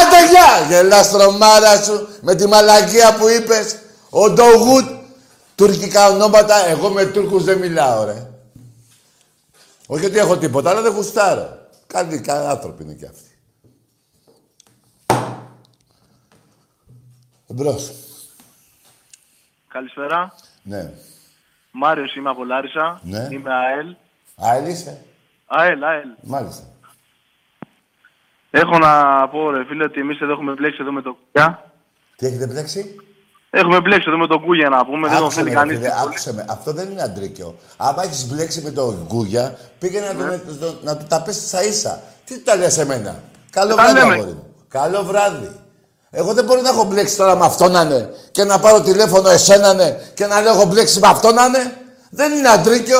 Άντε γεια! Γελάς τρομάρα σου με τη μαλακία που είπες. Ο Ντογούντ. Τουρκικά ονόματα. Εγώ με Τούρκους δεν μιλάω, ρε. Όχι ότι έχω τίποτα, αλλά δεν γουστάρω. Καλοί, καλοί άνθρωποι είναι κι αυτοί. Εμπρός. Καλησπέρα. Ναι. Μάριος είμαι από Λάρισα. Ναι. Είμαι ΑΕΛ. Άελ είσαι; ΑΕΛ, ΑΕΛ. Μάλιστα. Έχω να πω ρε φίλε ότι εμείς εδώ έχουμε μπλέξει εδώ με το Κούγια. Τι έχετε μπλέξει; Έχουμε μπλέξει εδώ με τον Κούγια να πούμε. δεν τον Άκουσε θέλει με, ρε κανείς. φίλε, άκουσε με. Αυτό δεν είναι αντρίκιο. Άμα έχεις μπλέξει με τον Γκούγια, πήγαινε να, τον- τον- να του τα πέσει στα ίσα. Τι τα λες εμένα; Καλό Τα βράδυ, λέμε. αγόρι μου. Καλό βράδυ. Εγώ δεν μπορεί να έχω μπλέξει τώρα με αυτόν να είναι και να πάρω τηλέφωνο εσένα ναι, και να λέω έχω μπλέξει με αυτόν να είναι. Δεν είναι αντρίκιο.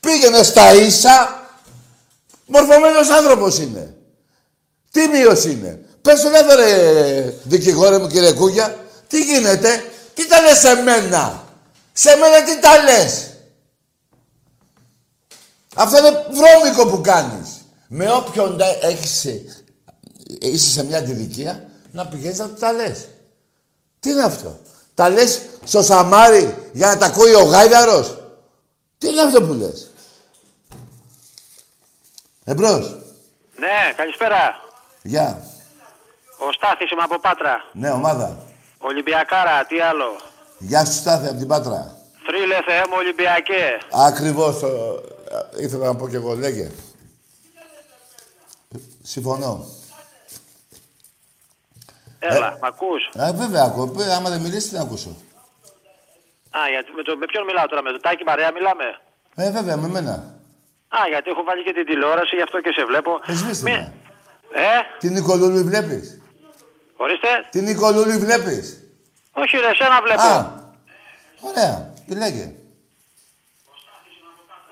Πήγαινε στα ίσα. Μορφωμένος άνθρωπος είναι. Τίμιος είναι; Πες τον εδώ ρε δικηγόρε μου κύριε Κούγια. Τι γίνεται; Τι τα λες σε μένα; Σε μένα τι τα λες; Αυτό είναι βρώμικο που κάνεις. Με όποιον τα έχεις, ε, είσαι σε μια αντιδικία, να πηγαίνεις να του τα λες. Τι είναι αυτό; Τα λες στο Σαμάρι για να τα ακούει ο Γάιδαρος; Τι είναι αυτό που λες; Εμπρός. Ναι, καλησπέρα. Γεια. Ο Στάθης είμαι από Πάτρα. Ναι, ομάδα. Ολυμπιακάρα, τι άλλο; Γεια σου Στάθη από την Πάτρα. Θρύλε Θεέ μου Ολυμπιακέ. Ακριβώς, ε, ε, ήθελα να πω και εγώ, λέγε. Συμφωνώ. Έλα, μ' ακούς; Ε, βέβαια, ακούω. Παι, Άμα δεν μιλήσεις, τι να ακούσω. Α, γιατί, με, το, με ποιον μιλάω τώρα, με το Τάκη παρέα μιλάμε; Ε, βέβαια, με μένα. Α, γιατί έχω βάλει και την τηλεόραση, γι' αυτό και σε βλέπω. Ε, σβήστε Μη- με. Ε, Την Νικολούλη βλέπεις; ορίστε. Την Νικολούλη βλέπεις; Όχι ρε, εσένα βλέπω. Α, ωραία. Τι λέγε.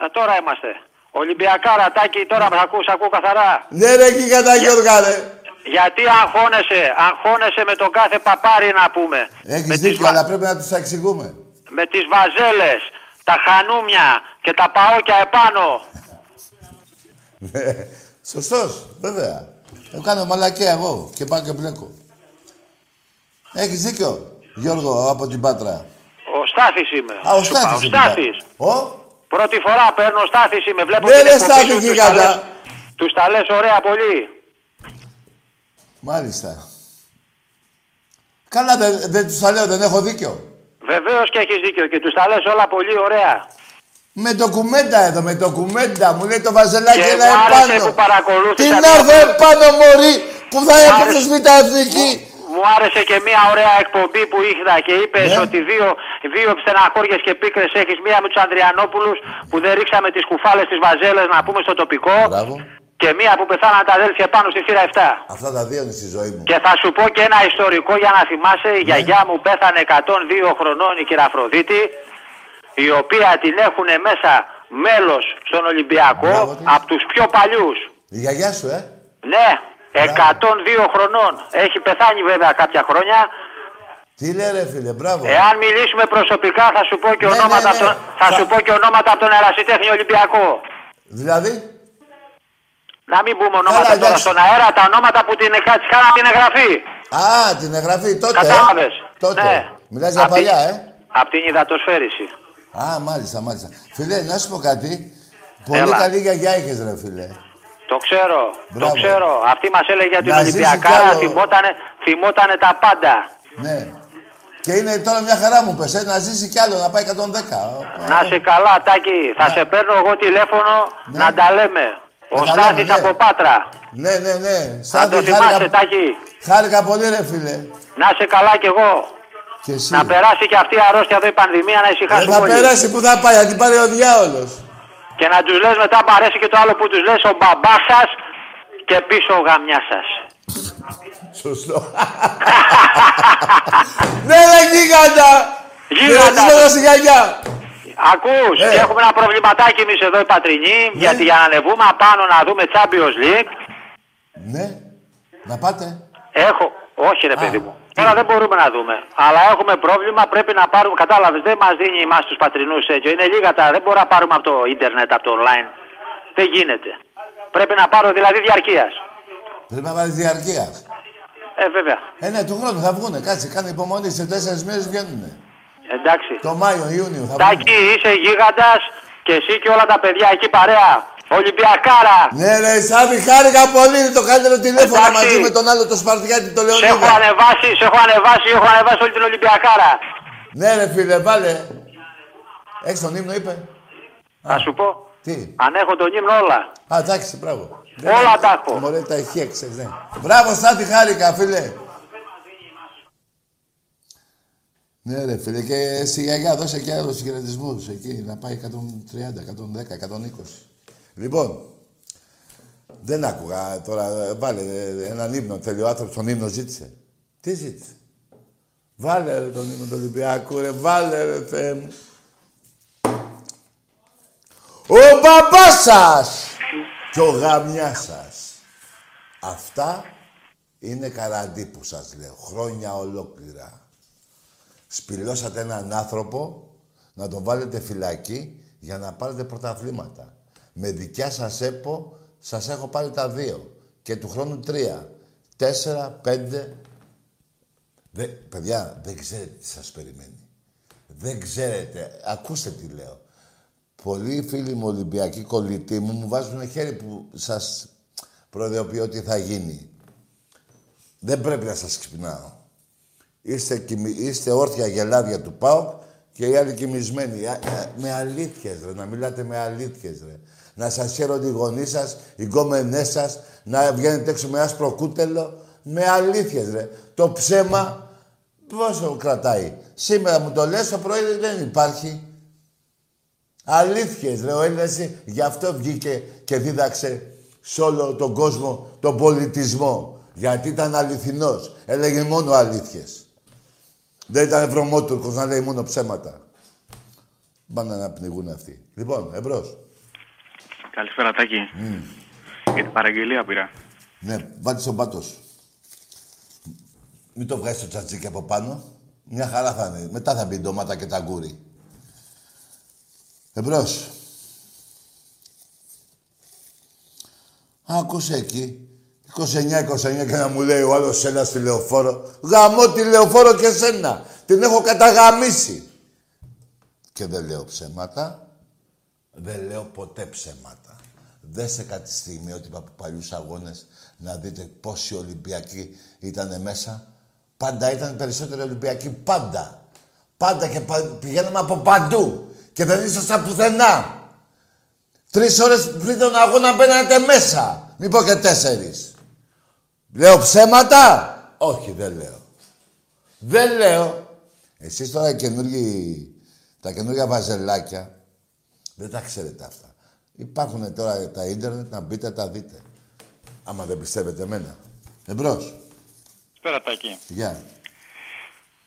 Ε, τώρα είμαστε. Ολυμπιακάρα, Τάκη, τώρα με ακούς, ακούω καθαρά. Ναι ρε, εκεί κατά Γιώργα, ρε. Γιατί αγχώνεσαι, αγχώνεσαι με τον κάθε παπάρι να πούμε. Έχεις με τις δίκιο, βα- αλλά πρέπει να τους τα εξηγούμε. με τις βαζέλες, τα χανούμια και τα παόκια επάνω. Ναι. Σωστός, βέβαια. Εγώ κάνω μαλακία εγώ και πάω και μπλέκω. Έχεις δίκιο, Γιώργο, από την Πάτρα. Ο Στάθης είμαι. Α, ο Σου είπα, Στάθης. Ο είναι πάλι. Στάθης. Ο, Πρώτη φορά παίρνω Στάθης είμαι. Βλέπω Ναι, την ρε, εκπομπή Στάθη, σου, τους τα γίγαντα. λες- Τους τα λες ωραία πολύ. μάλιστα. Καλά, δεν, δεν τους τα λέω, δεν έχω δίκιο. Βεβαίως και έχεις δίκιο και τους τα λες όλα πολύ ωραία. Με ντοκουμέντα εδώ, με ντοκουμέντα. Μου λέει το βαζελάκι Και έλα μου άρεσε επάνω. που παρακολούθησα Τι μια- να έρθω επάνω, μωρή, που θα άρεσε- έπαιξες με τα εθνική. Μου άρεσε και μια ωραία εκπομπή που είχα και είπες Ναι. ότι δύο, δύο στεναχώριες και πίκρες έχεις. Μία με τους Ανδριανόπουλους που δεν ρίξαμε τις κουφάλες της βαζέλες να πούμε στο τοπικό. Μπράβο. Και μία που πεθάναν τα αδέλφια πάνω στη θύρα 7. Αυτά τα δύο είναι στη ζωή μου. Και θα σου πω και ένα ιστορικό για να θυμάσαι. Η γιαγιά μου πέθανε 102 χρονών η κυρία Αφροδίτη, η οποία την έχουν μέσα μέλος στον Ολυμπιακό Μπράβο της. από τους πιο παλιούς. Η γιαγιά σου, ε. Ναι, 102 χρονών. Έχει πεθάνει βέβαια κάποια χρόνια. Τι λέει ρε φίλε, μπράβο. Εάν μιλήσουμε προσωπικά θα σου πω και Ναι, ονόματα, ναι, από τον- ναι. θα Θα- σου πω και ονόματα από τον ερασιτέχνη Ολυμπιακό. Δηλαδή, Να μην πούμε ονόματα Καλά, τώρα εντάξει. στον αέρα, τα ονόματα που την κα- της κάναν την εγγραφή. α, την εγγραφή τότε. ε. Κατάλαβες. Τότε. Ναι. Μιλάς για Απ' παλιά, την- ε. Απ' την υδατοσφαίριση. Α, μάλιστα, μάλιστα. Φίλε, να σου πω κάτι. Πολύ Έλα. καλή γιαγιά είχες, ρε φίλε. Το ξέρω, Μπράβο. το ξέρω. Αυτή μας έλεγε για την Να ζήσει κι Ολυμπιακάρα, άλλο. θυμότανε, θυμότανε τα πάντα. Ναι. Και είναι τώρα μια χαρά μου πες, ε, να ζήσει κι άλλο, να πάει 110. Να σε καλά, Τάκη. Θα σε παίρνω εγώ τηλέφωνο Ναι. να τα λέμε. Ο Να τα Στάθης λέμε, ναι. από Πάτρα. Ναι, ναι, ναι. Θα Στάθη, το θυμάσαι, χάρηκα, Τάκη. χάρηκα πολύ, ρε φίλε. Να σε καλά κι εγώ. Και εσύ. Να περάσει και αυτή η αρρώστια εδώ η πανδημία να Δεν ησυχάσουμε Ε, θα όλοι. περάσει που θα πάει, θα την πάρει ο διάολος. Και να τους λες μετά μ' αρέσει και το άλλο που τους λες ο μπαμπάς σας και πίσω ο γαμιάς σας. Σωστό. ναι, ρε γίγαντα. Γίγαντα. Χαιρετίσματα στη γιαγιά. Ακούς, Ε. έχουμε ένα προβληματάκι εμείς εδώ οι πατρινοί, γιατί για να ανεβούμε απάνω να δούμε Champions League, Ναι. Να πάτε. έχω, όχι ρε παιδί μου, Τώρα δεν μπορούμε να δούμε. Αλλά έχουμε πρόβλημα, πρέπει να πάρουμε. Κατάλαβες, δεν μας δίνει εμάς τους πατρινούς έτσι. Είναι λίγα τα. Δεν μπορούμε να πάρουμε από το ίντερνετ, από το online. Δεν γίνεται. Πρέπει να πάρω δηλαδή διαρκείας. Πρέπει να βάλει διαρκείας. Ε, βέβαια. Ε, ναι, του χρόνου θα βγούνε. Κάτσε, κάνε υπομονή. Σε τέσσερις μέρες βγαίνουν. Εντάξει. Το Μάιο, Ιούνιο θα βγουν. Τάκη, είσαι γίγαντας και εσύ και όλα τα παιδιά εκεί παρέα. Ολυμπιακάρα. Ναι, ρε, Σάβη, χάρηκα πολύ. Είναι το καλύτερο τηλέφωνο Εντάξει. μαζί με τον άλλο το Σπαρτιάτη, το Σε έχω Λεωνίδα. ανεβάσει, σε έχω ανεβάσει, έχω ανεβάσει όλη την Ολυμπιακάρα. Ναι, ρε, φίλε, βάλε. Έχεις τον ύμνο, είπε. Θα σου πω. Τι; Αν έχω τον ύμνο όλα. Α, εντάξει, μπράβο. Όλα τα έχω. Μωρέ, τα έχει έξω, ναι. Μπράβο, Στάτη, χάρηκα, φίλε. Ναι, ρε, φίλε, και στη γιαγιά δώσε και άλλους χαιρετισμούς εκεί, να πάει 130, 110, 120. Λοιπόν, δεν άκουγα τώρα, ε, βάλε ε, έναν ύμνο, θέλει ο άνθρωπος τον ύμνο ζήτησε. Τι ζήτησε; Βάλε ρε, τον ύμνο του Ολυμπιακού, ρε, βάλε ρε, Θεέ μου. Ο μπαμπάς σας και ο γαμιάς σας. Αυτά είναι καραντί που σας λέω, χρόνια ολόκληρα. Σπηλώσατε έναν άνθρωπο να τον βάλετε φυλακή για να πάρετε πρωταθλήματα. Με δικιά σας έπο σας έχω πάρει τα δύο. Και του χρόνου τρία. Τέσσερα, πέντε. Δε, παιδιά, δεν ξέρετε τι σας περιμένει. Δεν ξέρετε. Ακούστε τι λέω. Πολλοί φίλοι μου Ολυμπιακοί κολλητοί μου μου βάζουν χέρι που σας προειδοποιώ τι θα γίνει. Δεν πρέπει να σας ξυπνάω. Είστε, κοιμη- είστε όρθια γελάδια του ΠΑΟΚ και οι άλλοι κοιμισμένοι. Α- α- Με αλήθειες, ρε. Να μιλάτε με αλήθειες, ρε. Να σας χαίρονται οι γονείς σας, οι γκόμενές σας, να βγαίνετε έξω με άσπρο κούτελο. Με αλήθειες, ρε. Το ψέμα πόσο κρατάει. Σήμερα μου το λες, το πρωί δεν υπάρχει. Αλήθειες, ρε. Ο Έλληνας είναι- γι' αυτό βγήκε και δίδαξε σε όλο τον κόσμο τον πολιτισμό. Γιατί ήταν αληθινός. Έλεγε μόνο αλήθειες. Δεν ήταν βρωμότουρκος να λέει μόνο ψέματα. Πάνε να πνιγούν αυτοί. Λοιπόν, εμπρός. Καλησπέρα, Τάκη. Για την παραγγελία πήρα. Ναι, βάλ' το στον πάτο σου. Μην το βγάζεις το τζατζίκι από πάνω. Μια χαρά θα είναι. Μετά θα μπει η ντομάτα και τ' αγγούρι. Εμπρός. Άκουσε εκεί. 29-29 και να μου λέει ο άλλος ένας στη λεωφόρο. Γαμώ τη λεωφόρο και σένα. Την έχω καταγαμίσει. Και δεν λέω ψέματα. Δεν λέω ποτέ ψέματα. Δέστε κάτι στιγμή ότι από παλιούς αγώνες να δείτε πόσοι Ολυμπιακοί ήταν μέσα. Πάντα ήταν περισσότεροι Ολυμπιακοί. Πάντα. Πάντα και πα- πηγαίναμε από παντού. Και δεν ήσασταν πουθενά. Τρεις ώρες πριν τον αγώνα μπαίνατε μέσα. Μην πω και τέσσερις. Λέω ψέματα; Όχι, δεν λέω. Δεν λέω. Εσείς τώρα οι καινούργοι, τα καινούργια βαζελάκια, δεν τα ξέρετε αυτά. Υπάρχουν τώρα τα ίντερνετ, να μπείτε, τα δείτε. Άμα δεν πιστεύετε εμένα. Εμπρός. Καλησπέρα, Τάκη. Γεια.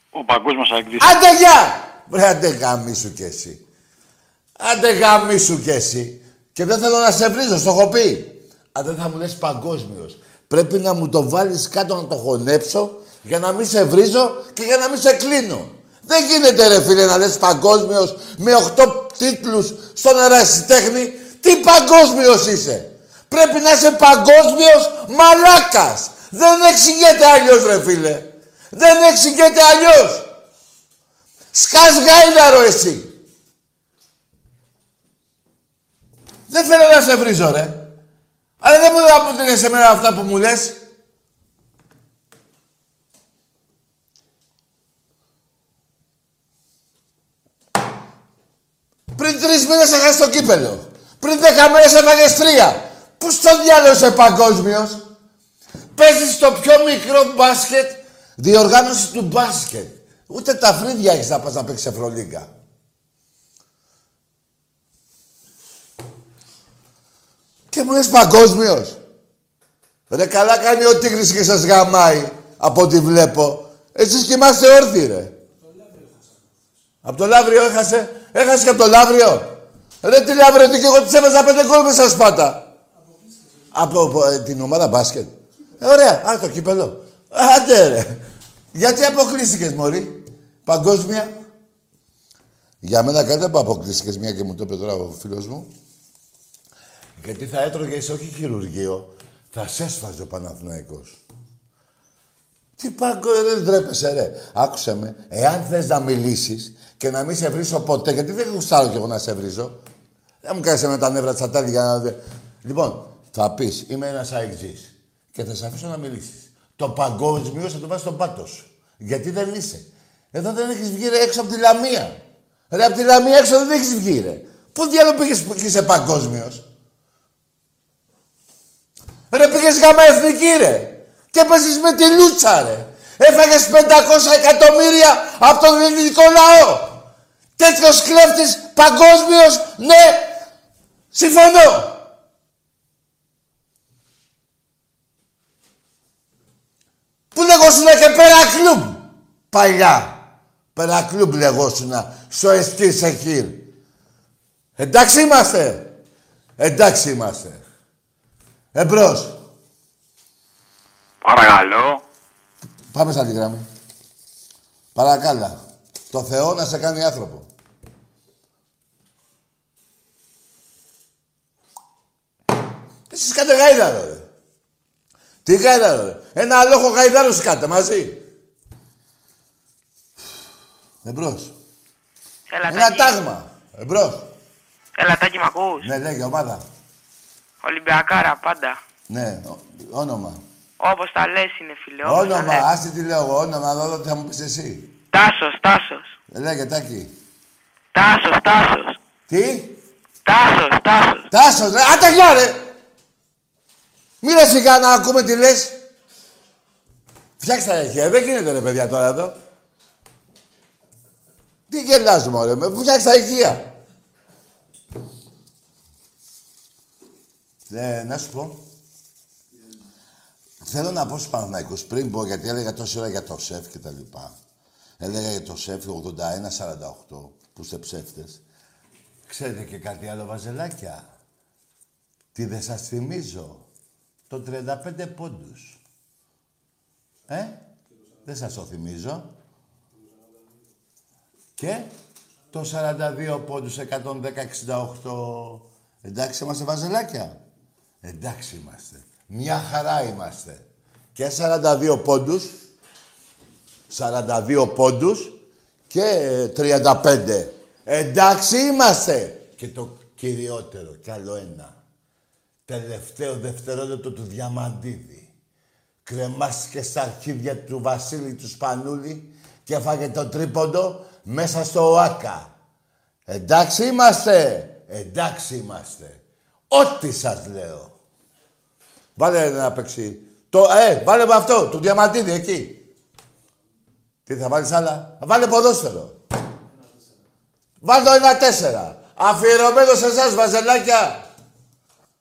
Ο παγκόσμιος αεκτής. Άντε γεια! Βρε, άντε γαμίσου κι εσύ. Άντε γαμίσου κι εσύ. Και δεν θέλω να σε βρίζω, στο έχω πει. Αν δεν θα μου λες παγκόσμιος. Πρέπει να μου το βάλεις κάτω να το χωνέψω για να μην σε βρίζω και για να μην σε κλείνω. Δεν γίνεται ρε φίλε να λες παγκόσμιος με 8 τίτλους στον ερασιτέχνη. Τι παγκόσμιος είσαι. Πρέπει να είσαι παγκόσμιος μαλάκας. Δεν εξηγείται αλλιώς ρε φίλε. Δεν εξηγείται αλλιώς. Σκάς γάιδαρο εσύ. Δεν θέλω να σε βρίζω, ρε. Αλλά δεν μπορώ να πω ότι σε μένα αυτά που μου λες. Πριν τρεις μήνες έχασες το κύπελο. Πριν δέκα μέρες έφαγες τρία. Πού στο διάλογο είσαι παγκόσμιος; Παίζεις στο πιο μικρό μπάσκετ, διοργάνωσης του μπάσκετ. Ούτε τα φρύδια έχεις να πας να παίξεις Ευρωλίγκα. Και μου λες παγκόσμιος. Ρε καλά κάνει ο Τίγρης και σας γαμάει, από ό,τι βλέπω. Εσείς κοιμάστε όρθιοι, ρε. Από το Λαύριο έχασε. Έχασες και από το Λαύριο. Ρε τι Λαύριο, τι και εγώ της έβαζα πέντε γκολ μέσα σπάτα. Από, από, ε, την ομάδα μπάσκετ. Ε, ωραία. Α, το κύπελο. Άντε ρε. Γιατί αποκλείστηκες, Μωρή; Παγκόσμια. Για μένα κάτι που αποκλείστηκες, μια και μου το είπε τώρα ο φίλος μου. Γιατί θα έτρωγες όχι χειρουργείο, θα σε έσφαζε ο Παναθηναϊκός. Τι παγκο... δεν ντρέπεσαι, ρε. Άκουσε με. Εάν θες να μιλήσεις και να μην σε βρίσω ποτέ, γιατί δεν γουστάρω κι εγώ να σε βρίσω. Δεν μου κάνεις με τα νεύρα της ατέλη για να... δε- Λοιπόν, θα πεις, είμαι ένας αεξής και θα σε αφήσω να μιλήσεις. Το παγκόσμιο θα το βάζεις στον πάτο σου. Γιατί δεν είσαι. Εδώ δεν έχεις βγει ρε, έξω από τη Λαμία. Ρε, από τη Λαμία έξω δεν έχεις βγει, ρε. Πού διάλογο πήγες που είσαι παγκόσμιος; Ρε, πήγες γάμα εθνική, ρε. Και παίζεις με τη Λούτσα, ρε. Έφαγες 500 εκατομμύρια από τον ελληνικό λαό. Τέτοιος κλέφτης παγκόσμιος, ναι, συμφωνώ. Πού λεγόσουνα και πέρα κλουμπ. Παλιά. Πέρα κλουμπ λεγόσουνα. Στο εστί Σεχίρ. Εντάξει είμαστε. Εντάξει είμαστε. Εμπρός. Παρακαλώ. Πάμε σαν τη γραμμή. Παρακάλα. Το Θεό να σε κάνει άνθρωπο. Εσείς κάτε γάιδαρο, ρε. Τι γάιδαρο, ρε. Ένα λόγο γαϊδάρος κάτε μαζί. Εμπρός. Έλα, Ένα Τάκη. τάγμα. Εμπρός. Έλα, Τάκη, μ' ακούς; Ναι, λέγε, ομάδα. Ολυμπιακάρα, πάντα. Ναι, ο- όνομα. Όπως τα λες είναι, φίλε. όπως τα Όνομα, λες. άσε τι λέω εγώ, όνομα, αλλά τι θα μου πεις εσύ. Τάσος, Τάσος. Ε, Λέγε, Τάκη. Τάσος, Τάσος. Τι; Τάσος, Τάσος. Τάσος, ρε, άντε γεια, ρε. Μη ρε σιγά να ακούμε τι λες. Φτιάξτε τα ηχεία, δεν γίνεται ρε παιδιά τώρα εδώ. Τι γελάς μωρέ, με φτιάξτε τα ηχεία. Ε, να σου πω. Θέλω να πω στους Παναθηναϊκούς πριν πω, γιατί έλεγα τόση ώρα για το σεφ και τα λοιπά. Έλεγα για το σεφ 81-48, που είστε ψεύτες. Ξέρετε και κάτι άλλο, βαζελάκια; Τι δεν σας θυμίζω. Το 35 πόντους. Ε, δεν σας το θυμίζω. Και το 42 πόντους, 110-68. Εντάξει είμαστε βαζελάκια. Εντάξει είμαστε. Μια χαρά είμαστε. Και 42 πόντους, 42 πόντους και 35. Εντάξει είμαστε. Και το κυριότερο, κι άλλο ένα. Τελευταίο δευτερόλεπτο του Διαμαντίδη. Κρεμάστηκε στα αρχίδια του Βασίλη του Σπανούλη και έφαγε το τρίποντο μέσα στο ΟΑΚΑ. Εντάξει είμαστε. Εντάξει είμαστε. Ό,τι σας λέω. Βάλε να παίξει. Το, ε, βάλε με αυτό, του Διαμαντίδη εκεί. Τι θα βάλεις άλλα; Βάλε ποδόσφαιρο. Βάλε το ένα τέσσερα. Αφιερωμένο σε εσάς, βαζελάκια.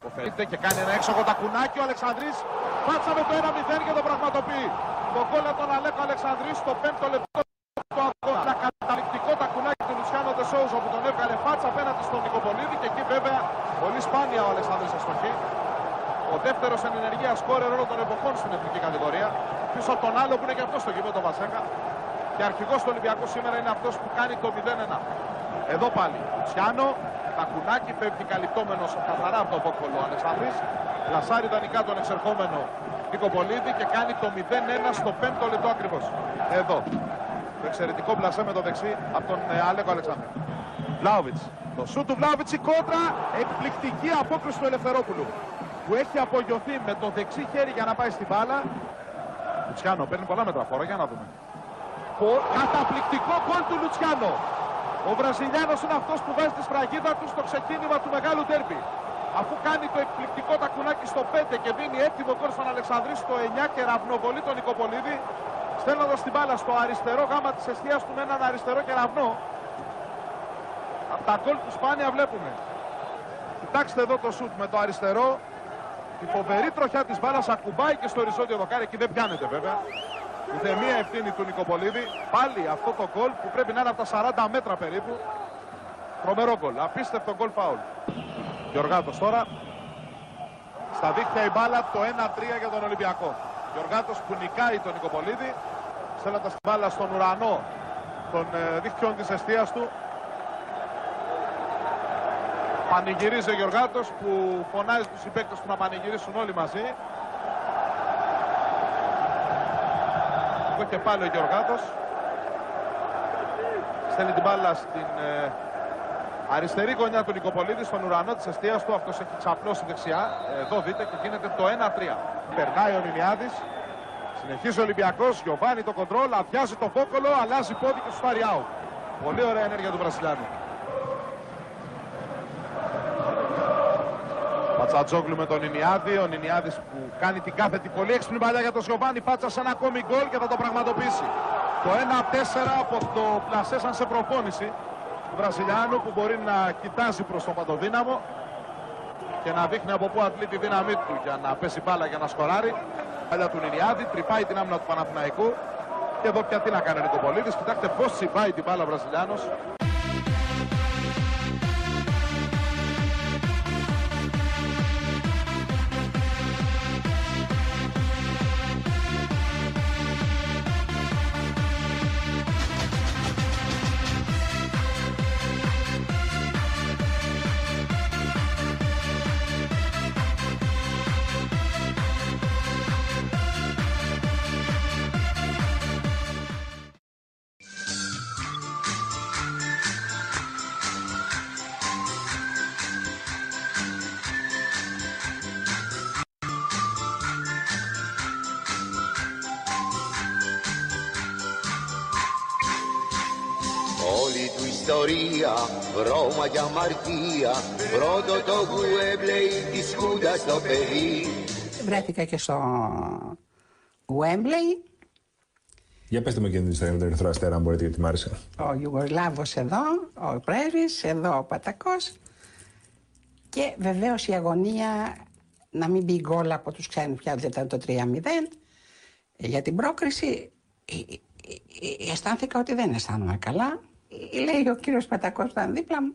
Υποφέρεται και κάνει ένα έξοχο τακουνάκι ο Αλεξανδρής. Πάτσα με το 1-0 και το πραγματοποιεί. Το γκολ από τον Αλέκο Αλεξανδρής στο 5ο λεπτό του αγώνα. Ένα καταληκτικό τακουνάκι του Λουτσιάνο Τεσόουζο που τον έβγαλε φάτσα απέναντι στον Νικοπολίδη και εκεί βέβαια πολύ σπάνια ο Αλεξανδρής αστοχή. Ο δεύτερος εν ενεργεία σκόρερ όλων των εποχών στην εθνική κατηγορία. Πίσω από τον άλλο που είναι και αυτός στο γήπεδο Βασέκα. Και αρχηγός του Ολυμπιακού σήμερα είναι αυτός που κάνει το 0-1. Εδώ πάλι. Λουτσιάνο, τακουνάκι φεύγει καλυπτόμενος καθαρά από το πόκολο ο Αλεξανδρής. Λασάρι ιδανικά τον εξερχόμενο Νίκο Πολίδη και κάνει το 0-1 στο 5ο λεπτό ακριβώς. Εδώ. Το εξαιρετικό μπλασέ με το δεξί από τον ε, Αλέκο Αλεξάνδρου. Βλάουβιτς. Το σου του Βλάουβιτς η κόντρα. Εκπληκτική απόκριση του Ελευθερόπουλου. Που έχει απογειωθεί με το δεξί χέρι για να πάει στην μπάλα. Λουτσιάνο παίρνει πολλά μέτρα φόρα. Για να δούμε. Πο- Καταπληκτικό γκολ του Λουτσιάνο. Ο Βραζιλιάνος είναι αυτός που βάζει τη σφραγίδα του στο ξεκίνημα του μεγάλου τέρμπι. Αφού κάνει το εκπληκτικό τακουνάκι στο 5 και δίνει έτοιμο γκολ στον Αλεξανδρής στο 9 και ραυνοβολεί τον Νικοπολίδη, στέλνοντας την μπάλα στο αριστερό γάμα της αιστείας του με έναν αριστερό κεραυνό. Από τα γκολ του σπάνια βλέπουμε. Κοιτάξτε εδώ το σουτ με το αριστερό. Η φοβερή τροχιά της μπάλας ακουμπάει και στο οριζόντιο δοκάρι. Εκεί δεν πιάνεται βέβαια. Ούτε μία ευθύνη του Νικοπολίδη. Πάλι αυτό το γκολ που πρέπει να είναι από τα 40 μέτρα περίπου. Τρομερό γκολ. Απίστευτο γκολ φάουλ. Γιωργάτος τώρα. Στα δίχτυα η μπάλα το 1-3 για τον Ολυμπιακό. Γιωργάτος που νικάει τον Νικοπολίδη. στέλνοντας την μπάλα στον ουρανό των ε, δίχτυων της αιστείας του. Πανηγυρίζει ο Γιωργάτος που φωνάζει τους συμπαίκτες του να πανηγυρίσουν όλοι μαζί. Εδώ και πάλι ο Γιωργάτος. Στέλνει την μπάλα στην ε, αριστερή γωνιά του Νικοπολίδης, στον ουρανό της αιστείας του. Αυτός έχει ξαπλώσει δεξιά. Εδώ δείτε και γίνεται το 1-3. Περνάει ο Νινιάδης. Συνεχίζει ο Ολυμπιακός, Γιωβάνι το κοντρόλ, αδειάζει το βόκολο, αλλάζει πόδι και σου out. Πολύ ωραία ενέργεια του Βρασιλιάνου. Πατσατζόγλου με τον Νινιάδη. Ο Νινιάδης που κάνει την κάθετη πολύ έξυπνη παλιά για τον Σιωβάνι. Πάτσα σε ένα ακόμη γκολ και θα το πραγματοποιήσει. Το 1-4 από το πλασέ σαν σε προπόνηση του Βραζιλιάνου που μπορεί να κοιτάζει προς τον Παντοδύναμο και να δείχνει από πού αντλεί τη δύναμή του για να πέσει μπάλα για να σκοράρει. Παλιά του Νινιάδη, τρυπάει την άμυνα του Παναθηναϊκού. Και εδώ πια τι να κάνει ο Νικοπολίδης. Κοιτάξτε πώς τσιμπάει την μπάλα ο Βραζιλιάνος. Βρώμα και αμαρτία Πρώτο το Γουέμπλεϊ της Χούντας στο παιδί Βρέθηκα και στο Wembley, Για πετε μου και την ιστορία με τον Ερυθρό Αστέρα, αν μπορείτε, γιατί μ' άρεσε. ο Ιουγκοσλάβος εδώ, ο πρέσβης, εδώ ο Πατακός και βεβαίως η αγωνία να μην μπει γκολ από τους ξένους πια δεν ήταν το 3-0 για την πρόκριση ε, ε, ε, αισθάνθηκα ότι δεν αισθάνομαι καλά Ε, λέει ο κύριος Πατακός που ήταν δίπλα μου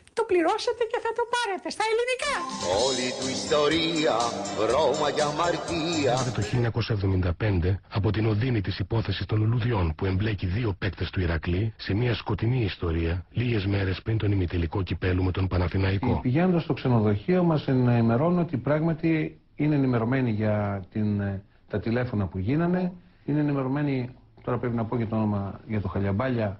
το πληρώσατε και θα το πάρετε στα ελληνικά. Όλη του ιστορία, βρώμα και αμαρτία Το 1975 από την οδύνη της υπόθεσης των λουλουδιών που εμπλέκει δύο παίκτες του Ηρακλή σε μια σκοτεινή ιστορία λίγες μέρες πριν τον ημιτελικό κυπέλου με τον Παναθηναϊκό. Πηγαίνοντα στο ξενοδοχείο μας ενημερώνουν ότι πράγματι είναι ενημερωμένοι για την, ε, τα τηλέφωνα που γίνανε. Είναι ενημερωμένοι, τώρα πρέπει να πω και το όνομα για το Χαλιαμπάλια,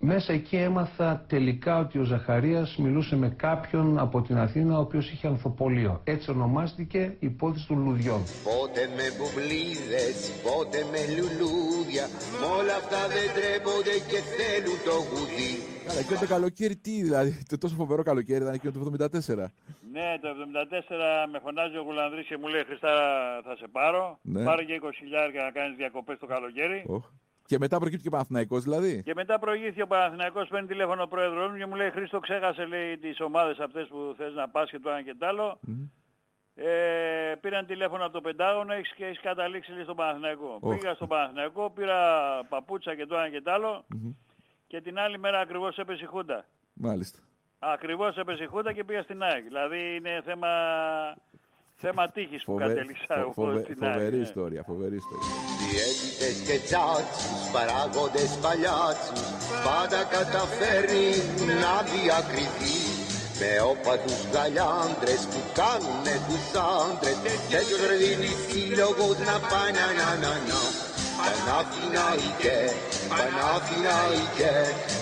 Μέσα εκεί έμαθα τελικά ότι ο Ζαχαρίας μιλούσε με κάποιον από την Αθήνα ο οποίος είχε ανθοπολείο. Έτσι ονομάστηκε η υπόθεση των λουδιών. Πότε με μπουμπλίδες, πότε με λουλούδια Μ' όλα αυτά δεν τρέπονται και θέλουν το γουδί Καλά, εκείνο το καλοκαίρι τι, δηλαδή, το τόσο φοβερό καλοκαίρι ήταν εκείνο το 74. Ναι, το 74 με φωνάζει ο Γουλανδρής και μου λέει Χριστά θα σε πάρω. Ναι. Πάρε και 20 χιλιάρια να κάνεις διακοπές το καλοκαίρι. Οχ. Και μετά προκύπτει και Παναθηναϊκός δηλαδή. Και μετά προηγήθηκε ο Παναθηναϊκός, παίρνει τηλέφωνο ο πρόεδρος μου και μου λέει Χρήστο ξέχασε λέει τις ομάδες αυτές που θες να πας και το ένα και το άλλο. Ε, πήραν τηλέφωνο από το Πεντάγωνο έχεις και έχεις καταλήξει λέει, στον Παναθηναϊκό. Οχ. Πήγα στον Παναθηναϊκό, πήρα παπούτσα και το ένα και το άλλο Μμμ. και την άλλη μέρα ακριβώς έπεσε η Χούντα. Μάλιστα. Ακριβώς έπεσε η Χούντα και πήγα στην ΑΕΚ. Δηλαδή είναι θέμα, θέμα τύχης που Φοβε- κατέληξα φο- εγώ φοβε- στην ΑΕΚ. Φοβερή ναι. ιστορία, φοβερή ιστορία. Διαίτητες και τσάτσους, παράγοντες παλιάτσους Πάντα καταφέρνει να διακριθεί Με όπατους γαλιάντρες που κάνουνε τους άντρες Τέτοιος ρε δίνει σύλλογος να πάει να να να να Παναθηναϊκέ, Παναθηναϊκέ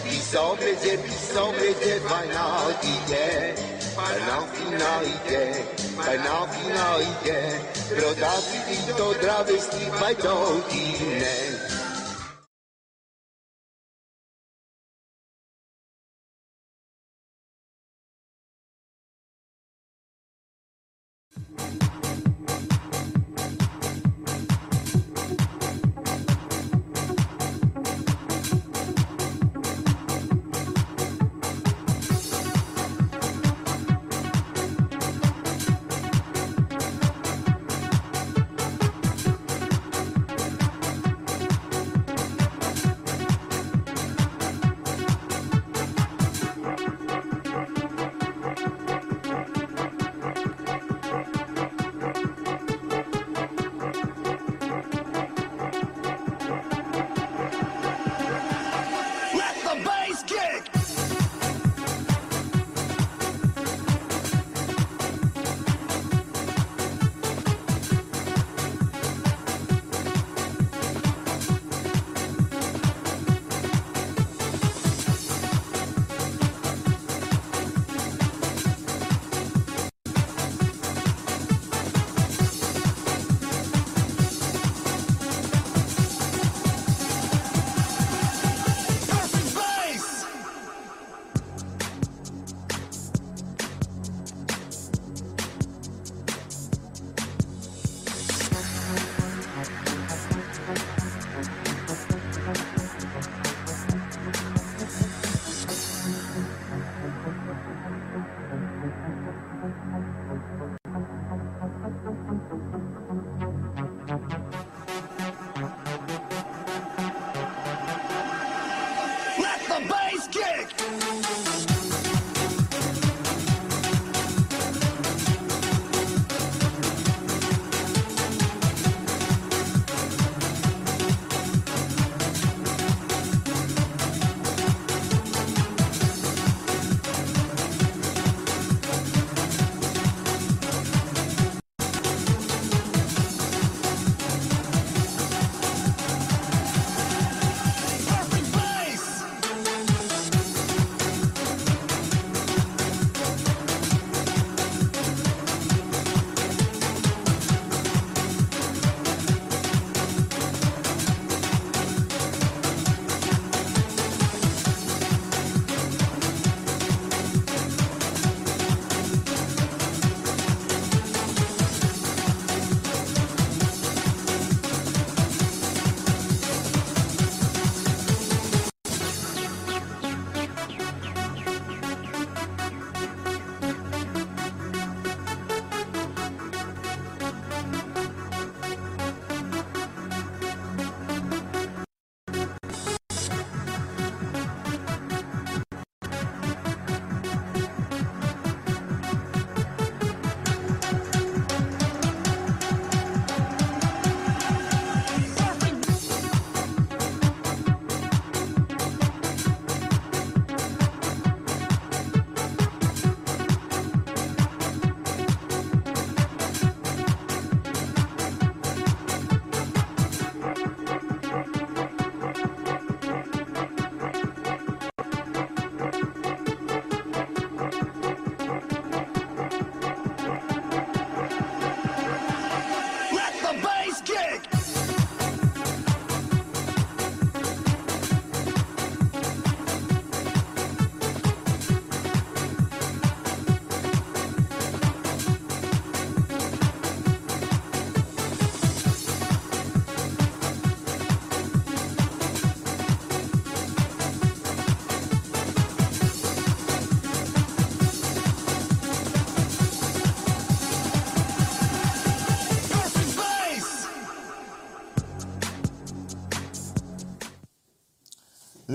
Πισόβρεζε, πισόβρεζε, Παναθηναϊκέ Παναθηναϊκέ, Παναθηναϊκέ Πρωτάθλητη το τραβεστή πάει το είναι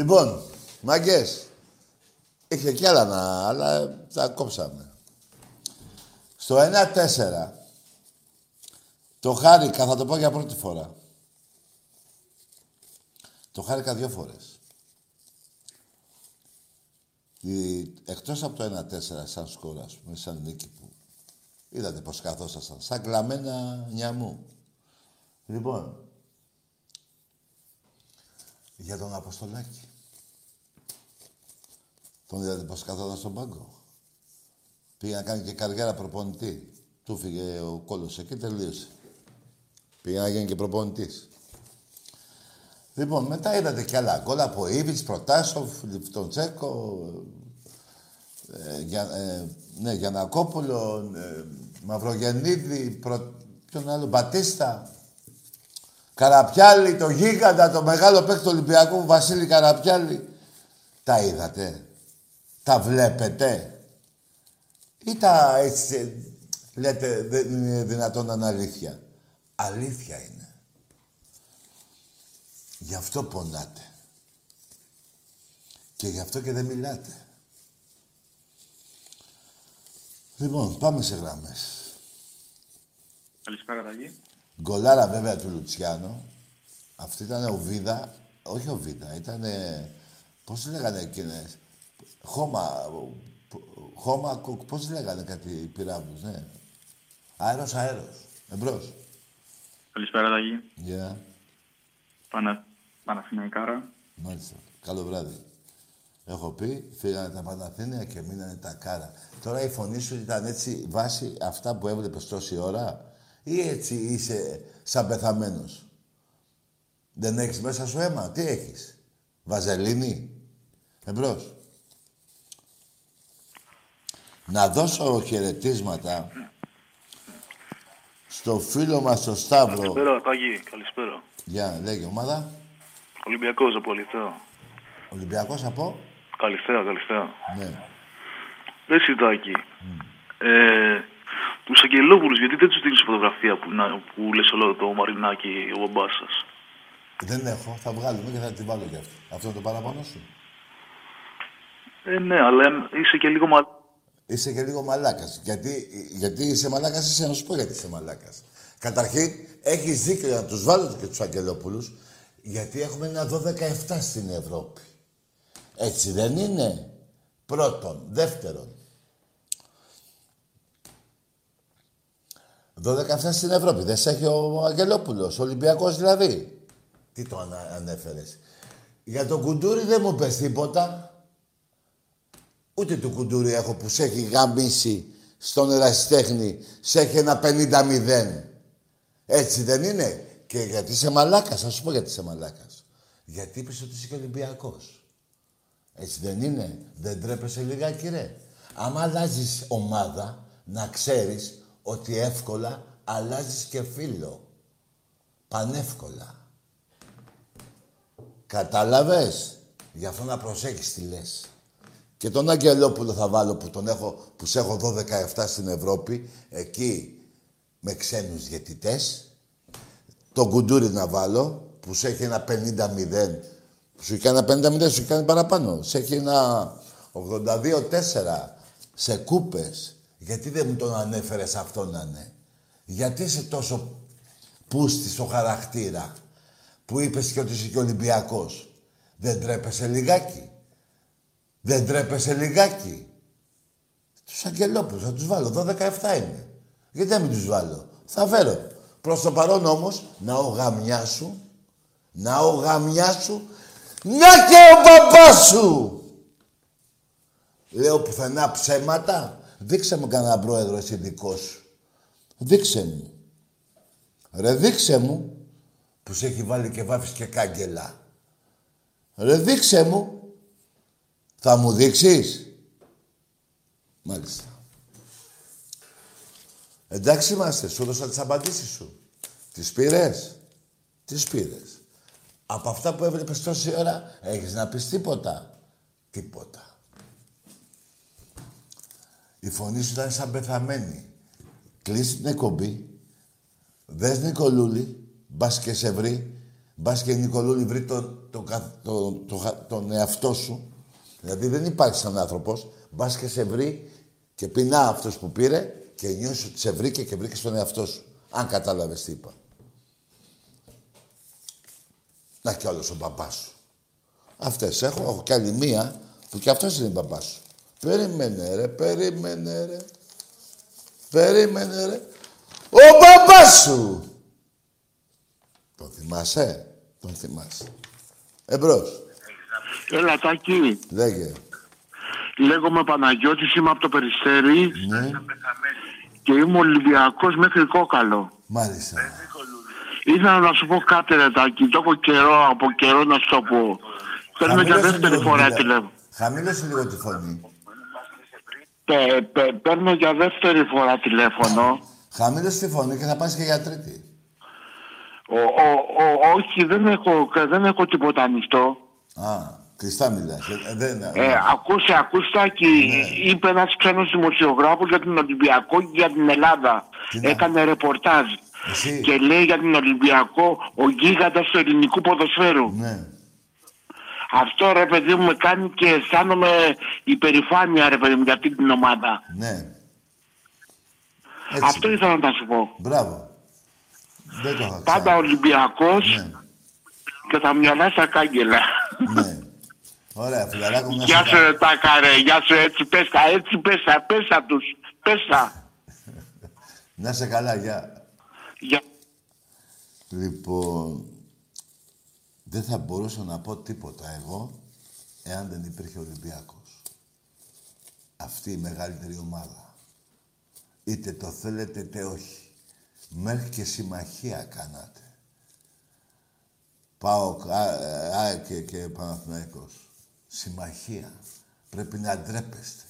Λοιπόν, μαγκές. Είχε κι άλλα να, αλλά τα κόψαμε. Στο 1-4 το χάρηκα, θα το πω για πρώτη φορά. Το χάρηκα δύο φορές. Η- Εκτός από το 1-4 σαν σκορ, ας πούμε, σαν νίκη που είδατε πως καθόσασταν. Σαν κλαμμένα νιαμού. Λοιπόν, για τον Αποστολάκη. Τον είδατε πως καθόταν στον πάγκο. Πήγε να κάνει και καριέρα προπονητή. Του φύγε ο κόλος εκεί, τελείωσε. Πήγε να γίνει και προπονητής. Λοιπόν, μετά είδατε κι άλλα γκολ από Ήβιτς, Προτάσοφ, Λιφτοντσέκο, ε, για, ε, ναι, Γιανακόπουλο, ε, Μαυρογεννίδη, προ... ποιον άλλο, Μπατίστα, Καραπιάλη, το γίγαντα, το μεγάλο παίκτη του Ολυμπιακού, Βασίλη Καραπιάλη. Τα είδατε, τα βλέπετε; Ή τα έτσι ε, λέτε δεν είναι δυνατόν να είναι αλήθεια; Αλήθεια είναι. Γι' αυτό πονάτε. Και γι' αυτό και δεν μιλάτε. Λοιπόν, πάμε σε γραμμές. Καλησπέρα, Ταγί. Γκολάρα βέβαια του Λουτσιάνο. Αυτή ήταν ο Βίδα. Όχι ο Βίδα, ήταν. Πώς λέγανε εκείνες. Χώμα. Χώμα, κοκ- πώς λέγανε κάτι οι πυράβλους, ναι. Αέρος, αέρος. Εμπρός. Καλησπέρα, Ταγί. Γεια. Πανα... Παναθηναϊκάρα. Μάλιστα. Καλό βράδυ. Έχω πει, φύγανε τα Παναθήνια και μείνανε τα κάρα. Τώρα η φωνή σου ήταν έτσι βάσει αυτά που έβλεπες τόση ώρα ή έτσι είσαι σαν πεθαμένος; Δεν έχεις μέσα σου αίμα. Τι έχεις; Βαζελίνη; Εμπρός. Να δώσω χαιρετίσματα στο φίλο μας το Σταύρο. Καλησπέρα, Τάγι. Καλησπέρα. Για λέγε ομάδα. Ολυμπιακός από Αληθέα. Ολυμπιακός από; Καλησπέρα, καλησπέρα. Ναι. Δεν Τάκη. Ε, τους Αγγελόπουλους, γιατί δεν τους δίνεις φωτογραφία που, να, που λες όλο το Μαρινάκι, ο μπαμπάς σας; Δεν έχω. Θα βγάλουμε και θα τη βάλω κι αυτό. Αυτό είναι το παραπάνω σου. Ε, ναι, αλλά είσαι και λίγο μα... Είσαι και λίγο μαλάκας. Γιατί, γιατί είσαι μαλάκας, είσαι να σου πω γιατί είσαι μαλάκας. Καταρχήν, έχεις δίκιο να τους βάλω και τους Αγγελόπουλους, γιατί έχουμε ένα 12-17 στην Ευρώπη. Έτσι δεν είναι; Πρώτον. Δεύτερον. 12-17 στην Ευρώπη. Δεν σε έχει ο Αγγελόπουλος, ο Ολυμπιακός δηλαδή. Τι το ανα, ανέφερες. Για τον Κουντούρι δεν μου πες τίποτα. Ούτε του κουντούρι έχω που σε έχει γαμίσει στον ερασιτέχνη, σε έχει ένα 50-0. Έτσι δεν είναι; Και γιατί είσαι μαλάκας, θα σου πω γιατί είσαι μαλάκας. Γιατί είπες ότι είσαι και Ολυμπιακός. Έτσι δεν είναι; Δεν τρέπεσαι λιγάκι, ρε. Άμα αλλάζεις ομάδα, να ξέρεις ότι εύκολα αλλάζεις και φίλο. Πανεύκολα. Κατάλαβες; Γι' αυτό να προσέχεις τι λες. Και τον Αγγελόπουλο θα βάλω που τον έχω, που σε έχω 12-17 στην Ευρώπη, εκεί με ξένους διαιτητές. Τον Κουντούρι να βάλω, που σε έχει ένα 50-0. Σου έχει ένα 50-0, σου κάνει παραπάνω. Σε έχει ένα 82-4 σε κούπες. Γιατί δεν μου τον ανέφερες αυτό να είναι; Γιατί είσαι τόσο πούστη στο χαρακτήρα που είπες και ότι είσαι και Ολυμπιακός; Δεν τρέπεσαι λιγάκι; Δεν τρέπεσαι λιγάκι. Τους Αγγελόπουλους θα τους βάλω. 12-17 είναι. Γιατί δεν μην τους βάλω; Θα φέρω. Προς το παρόν όμως, να ο γαμιά σου, να ο γαμιά σου, να και ο παπάς σου. Λέω πουθενά ψέματα. Δείξε μου κανένα πρόεδρο εσύ δικό σου. Δείξε μου. Ρε δείξε μου που σε έχει βάλει και βάφεις και κάγκελα. Ρε δείξε μου. Θα μου δείξεις; Μάλιστα. Εντάξει είμαστε, σου έδωσα τις απαντήσεις σου. Τις πήρες; Τις πήρες. Από αυτά που έβλεπες τόση ώρα, έχεις να πεις τίποτα; Τίποτα. Η φωνή σου ήταν σαν πεθαμένη. Κλείσει την εκπομπή. Δες Νικολούλη, μπας και σε βρει. Μπας και Νικολούλη βρει τον, το, κα- το, το, χα- τον εαυτό σου. Δηλαδή δεν υπάρχει σαν άνθρωπος. Μπας και σε βρει και πεινά αυτός που πήρε και νιώσει ότι σε βρήκε και βρήκε στον εαυτό σου. Αν κατάλαβες τι είπα. Να κι άλλος ο μπαμπάς σου. Αυτές έχω. Έχω κι άλλη μία που κι αυτός είναι μπαμπάς σου. Περίμενε ρε, περίμενε ρε. Περίμενε ρε. Ο μπαμπάς σου! Τον θυμάσαι, τον θυμάσαι. Εμπρός. Έλα, Τάκη. Λέγε. Λέγομαι Παναγιώτης, είμαι από το Περιστέρι Ναι, και είμαι Ολυμπιακός μέχρι κόκαλο. μάλιστα. Ήθελα να σου πω κάτι, ρε Τάκη. Το έχω καιρό, από καιρό να σου το πω. Παίρνω για Χαμήλωσε δεύτερη λίγο φορά τη- τηλέφωνο. Χαμήλωσε λίγο τη φωνή. Πε- πε- Παίρνω για δεύτερη φορά τηλέφωνο. Χαμήλωσε τη φωνή και θα πας και για τρίτη. Ο, ο, ο, όχι, δεν έχω, δεν έχω τίποτα ανοιχτό. Α, κλειστά μιλάς. Ε, ε, δεν, Ε, ακούσε, ακούσε Τάκη, Ναι. είπε ένας ξένος δημοσιογράφος για τον Ολυμπιακό και για την Ελλάδα. Έκανε ρεπορτάζ. Και λέει για τον Ολυμπιακό ο γίγαντας του ελληνικού ποδοσφαίρου. Ναι. Αυτό ρε παιδί μου με κάνει και αισθάνομαι υπερηφάνεια ρε παιδί μου για αυτή την ομάδα. Ναι. Αυτό ήθελα να σου πω. Μπράβο. Δεν το είχα Πάντα Ολυμπιακός Ναι. και τα μυαλά στα κάγκελα. Ωραία, φιλαράκο μου. να Γεια σε σου ρε Τάκα ρε, γεια σου έτσι πες τα, έτσι πες τα, πες τα τους, πες τα. Να είσαι καλά, γεια. Γεια. Λοιπόν, δεν θα μπορούσα να πω τίποτα εγώ εάν δεν υπήρχε ο Ολυμπιακός. Αυτή η μεγαλύτερη ομάδα. Είτε το θέλετε είτε όχι. Μέχρι και συμμαχία κάνατε. Πάω ΑΕΚ και, και Παναθηναϊκός. Συμμαχία. Πρέπει να ντρέπεστε.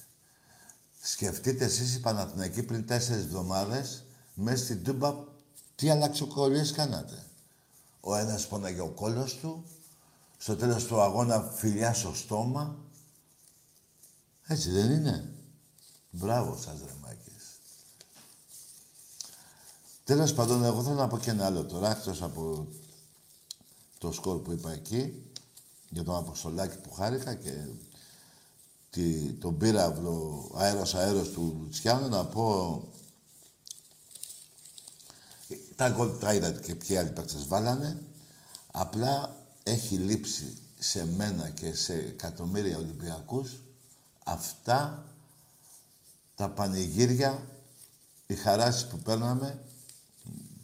Σκεφτείτε εσείς οι Παναθηναϊκοί πριν τέσσερις εβδομάδες μέσα στην Τούμπα τι αλλαξοκολλίες κάνατε. Ο ένας πόναγε ο κόλος του, στο τέλος του αγώνα φιλιά στο στόμα. Έτσι δεν είναι. Μπράβο σας ρε μάκες. Τέλος πάντων, εγώ θέλω να πω και ένα άλλο τώρα, εκτός από το σκορ που είπα εκεί, για τον Αποστολάκη που χάρηκα και τη, τον πύραυλο αέρος αέρος του Λουτσιάνου, να πω τα γκολ τα είδατε και ποιοι άλλοι παίκτες βάλανε. Απλά έχει λείψει σε μένα και σε εκατομμύρια Ολυμπιακούς αυτά τα πανηγύρια, οι χαράσεις που παίρναμε,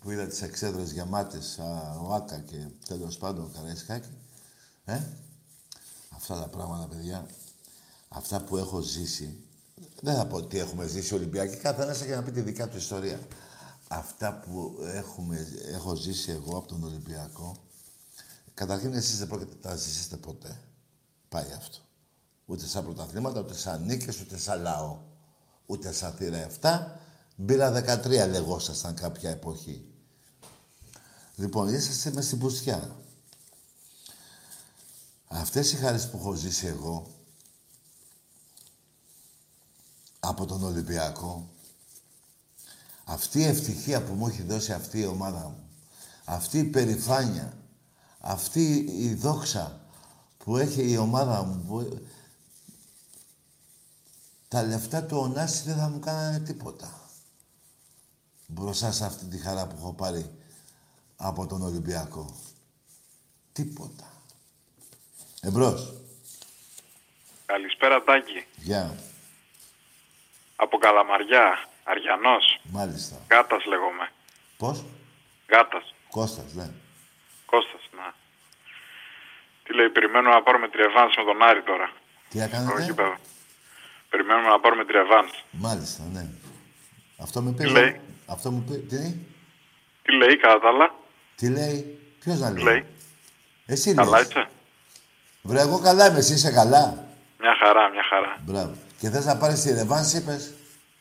που είδα τις εξέδρες γεμάτες, α, ο Άκα και τέλος πάντων ο Καραϊσκάκη. Ε; Αυτά τα πράγματα, παιδιά, αυτά που έχω ζήσει, δεν θα πω τι έχουμε ζήσει Ολυμπιακοί, καθένας έχει να πει τη δικιά του ιστορία. Αυτά που έχουμε, έχω ζήσει εγώ από τον Ολυμπιακό, καταρχήν εσείς δεν πρόκειται να τα ζήσετε ποτέ. Πάει αυτό. Ούτε σαν πρωταθλήματα, ούτε σαν νίκες, ούτε σαν λαό. Ούτε σαν θύρα 7. Μπήρα 13 λεγόσασταν κάποια εποχή. Λοιπόν, είσαστε μες στην πουστιά. Αυτές οι χάρες που έχω ζήσει εγώ από τον Ολυμπιακό, αυτή η ευτυχία που μου έχει δώσει αυτή η ομάδα μου, αυτή η περηφάνεια, αυτή η δόξα που έχει η ομάδα μου, που... τα λεφτά του Ωνάση δεν θα μου κάνανε τίποτα. Μπροστά σε αυτή τη χαρά που έχω πάρει από τον Ολυμπιακό. Τίποτα. Εμπρός. Καλησπέρα Τάκη. Γεια. Από Καλαμαριά, Αριανός. Μάλιστα. Γάτας λέγομαι. Πώς; Γάτας. Κώστας, ναι. Κώστας, ναι. Τι λέει, περιμένουμε να πάρουμε τριεβάνς με τον Άρη τώρα. Τι έκανετε; Στο γήπεδο. Περιμένουμε να πάρουμε τριεβάνς. Μάλιστα, ναι. Αυτό με Τι πει. λέει; Αυτό μου πει. Τι, Τι λέει, κατά τα άλλα; Τι λέει. Ποιος να λέει; Τι λέει. Εσύ Καλά λες. είσαι. Βρε, εγώ καλά είμαι. Εσύ είσαι καλά. Μια χαρά, μια χαρά. Μπράβο. Και θες να πάρεις τη ρεβάνση, είπες;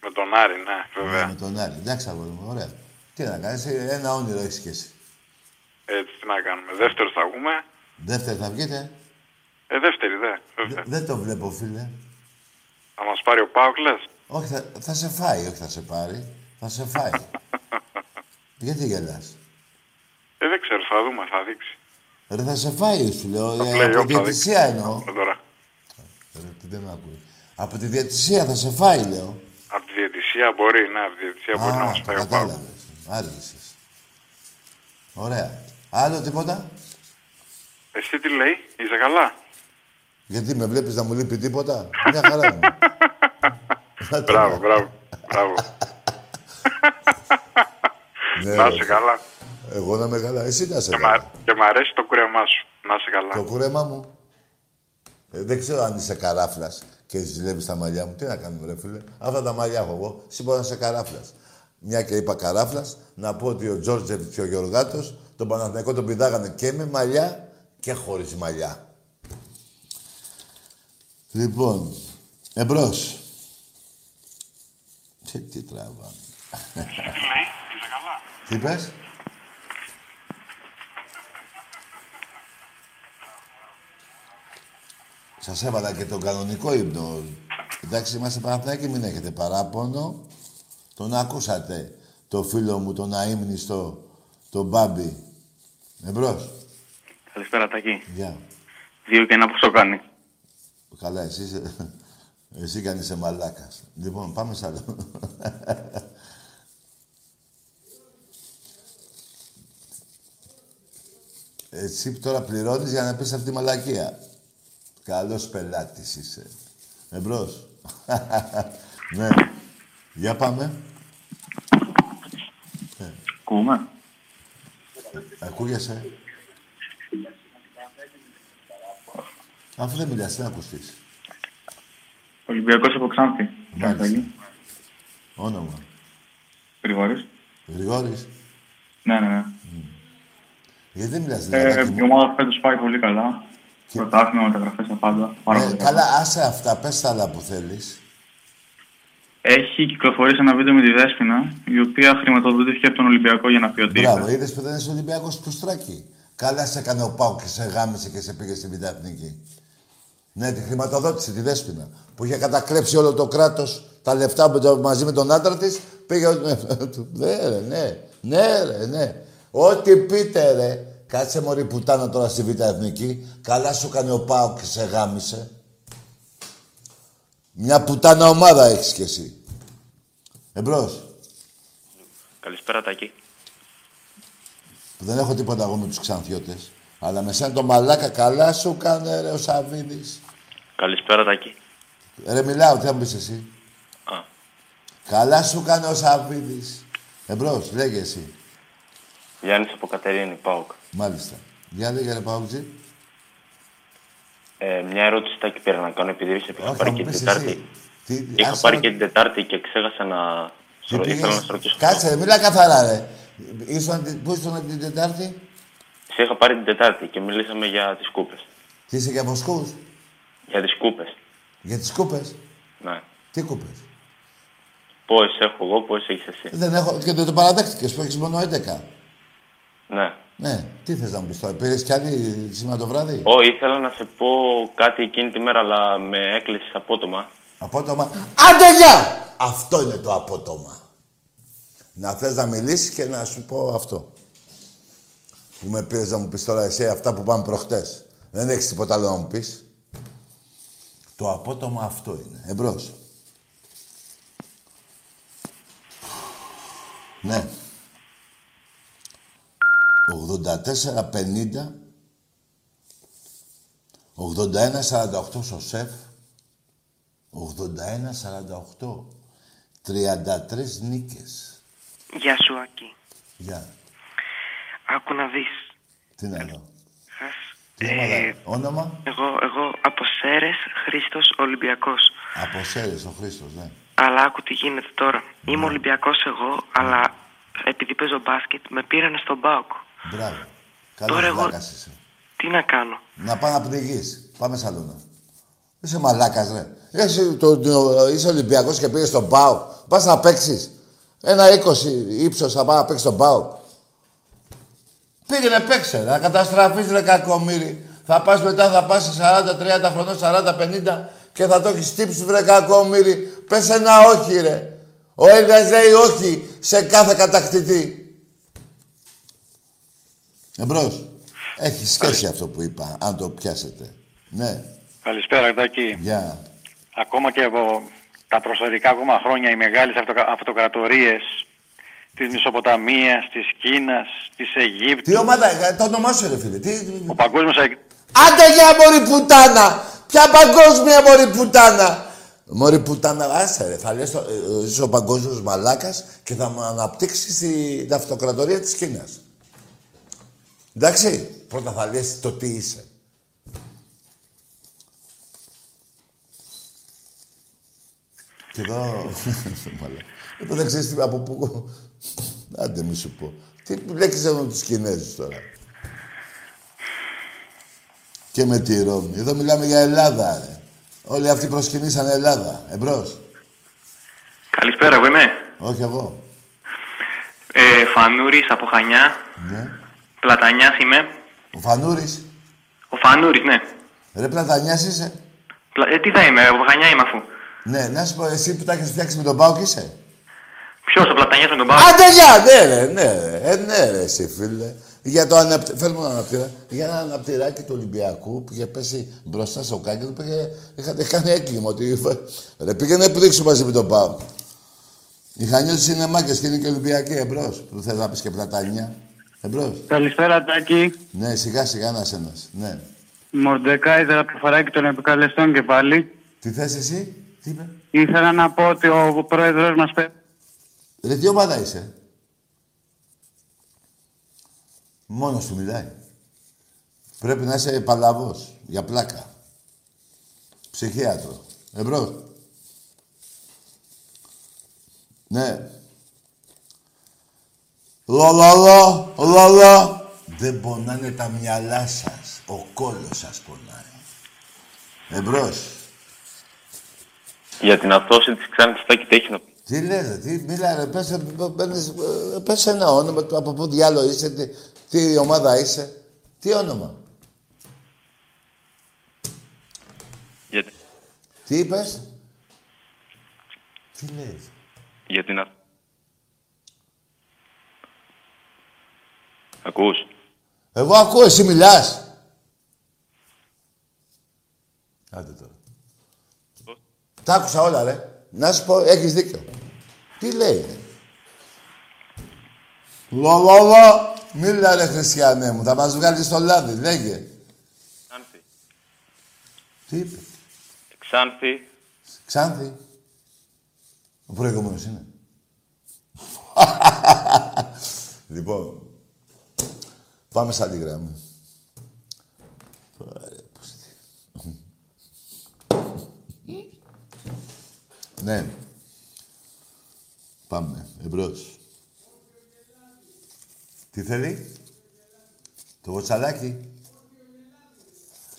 Με τον Άρη, ναι, βέβαια. Ναι, με τον Άρη. Εντάξει, αγόρι μου. Ωραία. Τι να κάνεις. Ένα όνειρο έχεις και εσύ. Έτσι, τι να κάνουμε. Δεύτερο θα βγούμε. Δεύτερη θα βγείτε; Ε, δεύτερη, δε. βέβαια. Δεν το βλέπω, φίλε. Θα μας πάρει ο Πάουκ, λες; Όχι, θα, θα σε φάει, όχι θα σε πάρει. Θα σε φάει. Γιατί γελάς; Ε, δεν ξέρω, θα δούμε, θα δείξει. Ρε θα σε φάει, σου λέω. Το ε, play-off από θα τη διατησία δείξει. εννοώ. Τώρα. Ρε, τι δεν με ακούει. Από τη διατησία θα σε φάει, λέω. Από τη διαιτησία μπορεί, ναι, από τη διαιτησία μπορεί να μας το πάει ο Πάοκ. κατάλαβες. Άργησες. Ωραία. Άλλο τίποτα; Εσύ τι λέει, είσαι καλά; Γιατί με βλέπεις να μου λείπει τίποτα; Μια χαρά μου. μπράβο, μπράβο, μπράβο. Ναι, να ρε. είσαι καλά. Εγώ να είμαι καλά. Εσύ να είσαι Και, καλά. μα, και μ' αρέσει το κούρεμά σου. Να είσαι καλά. Το κούρεμά μου. Ε, δεν ξέρω αν είσαι καράφλας και ζηλεύεις τα μαλλιά μου. Τι να κάνουμε, ρε φίλε. Αυτά τα μαλλιά έχω εγώ. Εσύ μπορείς να είσαι καράφλας. Μια και είπα καράφλας, να πω ότι ο Τζόρτζεβιτ και ο Γεωργάτος τον Παναθηναϊκό τον πηδάγανε και με μαλλιά και χωρίς μαλλιά. Λοιπόν, εμπρός. Τι, τι τραβάμε. Τι λέει, είσαι καλά. Τι είπες; Σας έβαλα και τον κανονικό ύπνο. Εντάξει, είμαστε Παναθηναϊκοί, μην έχετε παράπονο. Τον ακούσατε, το φίλο μου, τον αείμνηστο, τον Μπάμπη. Εμπρός. Καλησπέρα, Τάκη. Γεια. Δύο και ένα πόσο κάνει. Καλά, εσύ είσαι... Εσύ κι αν είσαι μαλάκας. Λοιπόν, πάμε σ' άλλο. Εσύ τώρα πληρώνεις για να πεις αυτή τη μαλακία. Καλός πελάτης είσαι. Εμπρός. ναι. Για πάμε. Ακούμε. Ακούγεσαι; Αφού δεν μιλάς, τι να ακουστείς. Ολυμπιακός από Ξάνθη. Μάλιστα. Όνομα. Γρηγόρης. Γρηγόρης. Ναι, ναι, ναι. Γιατί δεν μιλάς, Ε, δηλαδή. η ομάδα φέτος πάει πολύ καλά. Πρωτάθλημα, μεταγραφές τα πάντα. Πάρα Ε, πολύ καλά, άσε αυτά, πες τα άλλα που θέλεις. Έχει κυκλοφορήσει ένα βίντεο με τη Δέσποινα, η οποία χρηματοδοτήθηκε από τον Ολυμπιακό για να πει ότι Μπράβο, είπε. είδες που δεν είσαι Ολυμπιακός του Στράκη. Καλά σε έκανε ο Πάου και σε γάμισε και σε πήγε στην Β' Εθνική. Ναι, τη χρηματοδότησε τη Δέσποινα. Που είχε κατακλέψει όλο το κράτος τα λεφτά με το- μαζί με τον άντρα της. Πήγε... ναι, ρε, ναι. Ναι, ρε, ναι. Ό,τι πείτε, ρε. Κάτσε μωρή πουτάνα τώρα στη Β' Εθνική. Καλά σου έκανε ο Πάου και σε γάμισε. Μια πουτάνα ομάδα έχεις κι εσύ. Εμπρός. Καλησπέρα, Τάκη. που δεν έχω τίποτα εγώ με τους ξανθιώτες. Αλλά με σένα το μαλάκα καλά σου κάνε ρε ο Σαββίδης. Καλησπέρα, Τάκη. Ρε μιλάω, τι θα μου πεις εσύ. Α. Καλά σου κάνει ο Σαββίδης. Εμπρός, λέγε εσύ. Γιάννης από Κατερίνη, ΠΑΟΚ. Μάλιστα. Για λέγε ρε Παουτζή. Ε, μια ερώτηση, Τάκη, πήρα να κάνω, επειδή είχα θα πάρει μου και την πεις Τετάρτη. εσύ. Τι, Είχα άσε πάρει να- και την Τετάρτη και ξέχασα να... Τι Ήθελα να πήγες; σε ρωτήσω. Κάτσε ρε, μιλά καθαρά ρε. Ήσουν, την- πού ήσουν την Τετάρτη; Σε είχα πάρει την Τετάρτη και μιλήσαμε για τις κούπες. Τι είσαι για βοσκούς; Για τις κούπες. Για τις κούπες; Ναι. Τι κούπες; Πόσες έχω εγώ, πόσες έχεις εσύ. Δεν έχω, και δεν το παραδέχτηκες που έχεις μόνο 11. Ναι. Ναι, τι θες να μου πεις τώρα. Πήρες κι άλλη σήμερα το βράδυ; Ω, ήθελα να σε πω κάτι εκείνη τη μέρα, αλλά με έκλεισες απότομα. Απότομα. Άντε γεια! Αυτό είναι το απότομα. Να θες να μιλήσεις και να σου πω αυτό. Που με πήρες να μου πεις τώρα εσύ αυτά που πάμε προχτές. Δεν έχεις τίποτα άλλο να μου πεις. Το απότομα αυτό είναι. Εμπρός. Ναι. 84-50 81-48 στο σεφ 81-48 33 νίκες Γεια σου, Άκη. Γεια. Άκου να δεις. Τι να δω. Χας. Τι Ε, ομάδα, όνομα; Εγώ, εγώ από Σέρες, Χρήστος Ολυμπιακός. Από Σέρες, ο Χρήστος, ναι. Αλλά άκου τι γίνεται τώρα. Είμαι Ολυμπιακός εγώ, αλλά επειδή παίζω μπάσκετ, με πήρανε στον Μπάουκ. Μπράβο. Τώρα Καλός εγώ- βλάκας είσαι. Τι να κάνω; Να πάει να πνιγείς. Πάμε σαλόνα. Είσαι μαλάκας, ρε. Εσύ, το, το- είσαι Ολυμπιακός και πήγες στον ΠΑΟ. Πας να παίξεις. Ένα 20 ύψος θα πάει να παίξεις στον ΠΑΟ. Πήγαινε παίξε, να καταστραφείς ρε κακομύρι. Θα πας μετά, θα πας σε 40-30 χρονών, 40-50 και θα το έχεις τύψει βρε κακομύρι. Πες ένα όχι ρε. Ο Έλληνας λέει όχι σε κάθε κατακτητή. Εμπρός. Έχει σχέση αυτό που είπα, αν το πιάσετε. Ναι. Καλησπέρα, Τάκη. Γεια. Ακόμα και από τα προσωρικά ακόμα χρόνια οι μεγάλες αυτοκα... αυτοκρατορίες της Μισοποταμίας, της Κίνας, της Αιγύπτου. Τι ομάδα, ε, το όνομά σου ρε φίλε. Τι... Ο παγκόσμιος αγ- Άντε για μωρή πουτάνα! Ποια παγκόσμια μωρή πουτάνα! Μωρή πουτάνα, άσε ρε, θα λες το, ε, είσαι ο παγκόσμιος μαλάκας και θα μου αναπτύξεις την αυτοκρατορία της Κίνας. Εντάξει, πρώτα θα λες το τι είσαι. Και εδώ... Μαλάκα. Εδώ δεν ξέρεις τι, από πού... Άντε μη σου πω. Τι λέξεις εδώ τους Κινέζους τώρα; Και με τη Ρώμη. Εδώ μιλάμε για Ελλάδα, ρε. Όλοι αυτοί προσκυνήσαν Ελλάδα. Εμπρός. Καλησπέρα, εγώ είμαι. Όχι εγώ. Ε, Φανούρης από Χανιά. Ναι. Πλατανιάς είμαι. Ο Φανούρης. Ο Φανούρης, ναι. Ρε Πλατανιάς είσαι. Πλα- Ε, τι θα είμαι, από Χανιά είμαι αφού. Ναι, να σου πω, εσύ που τα έχεις φτιάξει με τον Πάοκ είσαι. Ποιος, ο Πλατανιάς με τον Πάο. Άντε για, ναι ρε, ναι ρε. Ε, ναι ρε, εσύ φίλε. Για το αναπτυ... Φέρνουμε ένα αναπτήρα. Για ένα αναπτυράκι του Ολυμπιακού που είχε πέσει μπροστά στο κάγκελ που είχε... είχατε κάνει έγκλημα. Ότι... Ρε, πήγαινε πρίξου μαζί με τον Πάοκ. Οι Χανιώτες είναι μάκες και είναι και Ολυμπιακοί εμπρός. Που θες να πεις και πλατανιά. Εμπρός. Καλησπέρα, Τάκη. Ναι, σιγά σιγά ένας ένας. Ναι. Μορντεκάιζερ από το φαράκι των επικαλεστών και πάλι. Τι θες εσύ, τι είπες; Ήθελα να πω ότι ο πρόεδρος μας πέ... Ρε, τι ομάδα είσαι; Μόνος του μιλάει. Πρέπει να είσαι παλαβός, για πλάκα. Ψυχίατρο. Εμπρός. Ναι. Λολολο, λολο. Δεν πονάνε τα μυαλά σας. Ο κόλος σας πονάει. Εμπρός. Για την αυτόση της Ξάνθης Τάκη τι έχει να πει. Τι λες, ρε, τι μιλά, ρε, πες, ε, πες, ε, πες ένα όνομα, του, από πού διάλο είσαι, τι, τι ομάδα είσαι, τι όνομα. Για, Τι είπες. Τι λες. για την αυτόση. Ακούς; Εγώ ακούω, εσύ μιλάς. Άντε τώρα. Τα άκουσα όλα, ρε. Να σου πω, έχεις δίκιο. Τι λέει, ρε. Λολολο. Μίλα, ρε, χριστιανέ μου. Θα μας βγάλεις στο λάδι, λέγε. Ξάνθη. Τι είπε; Ξάνθη. Ξάνθη. Ο προηγούμενος είναι. λοιπόν, πάμε σαν τη γραμμή. Ωραία, πώς τι. ναι. Πάμε, εμπρός. Τι θέλει; Το βοτσαλάκι.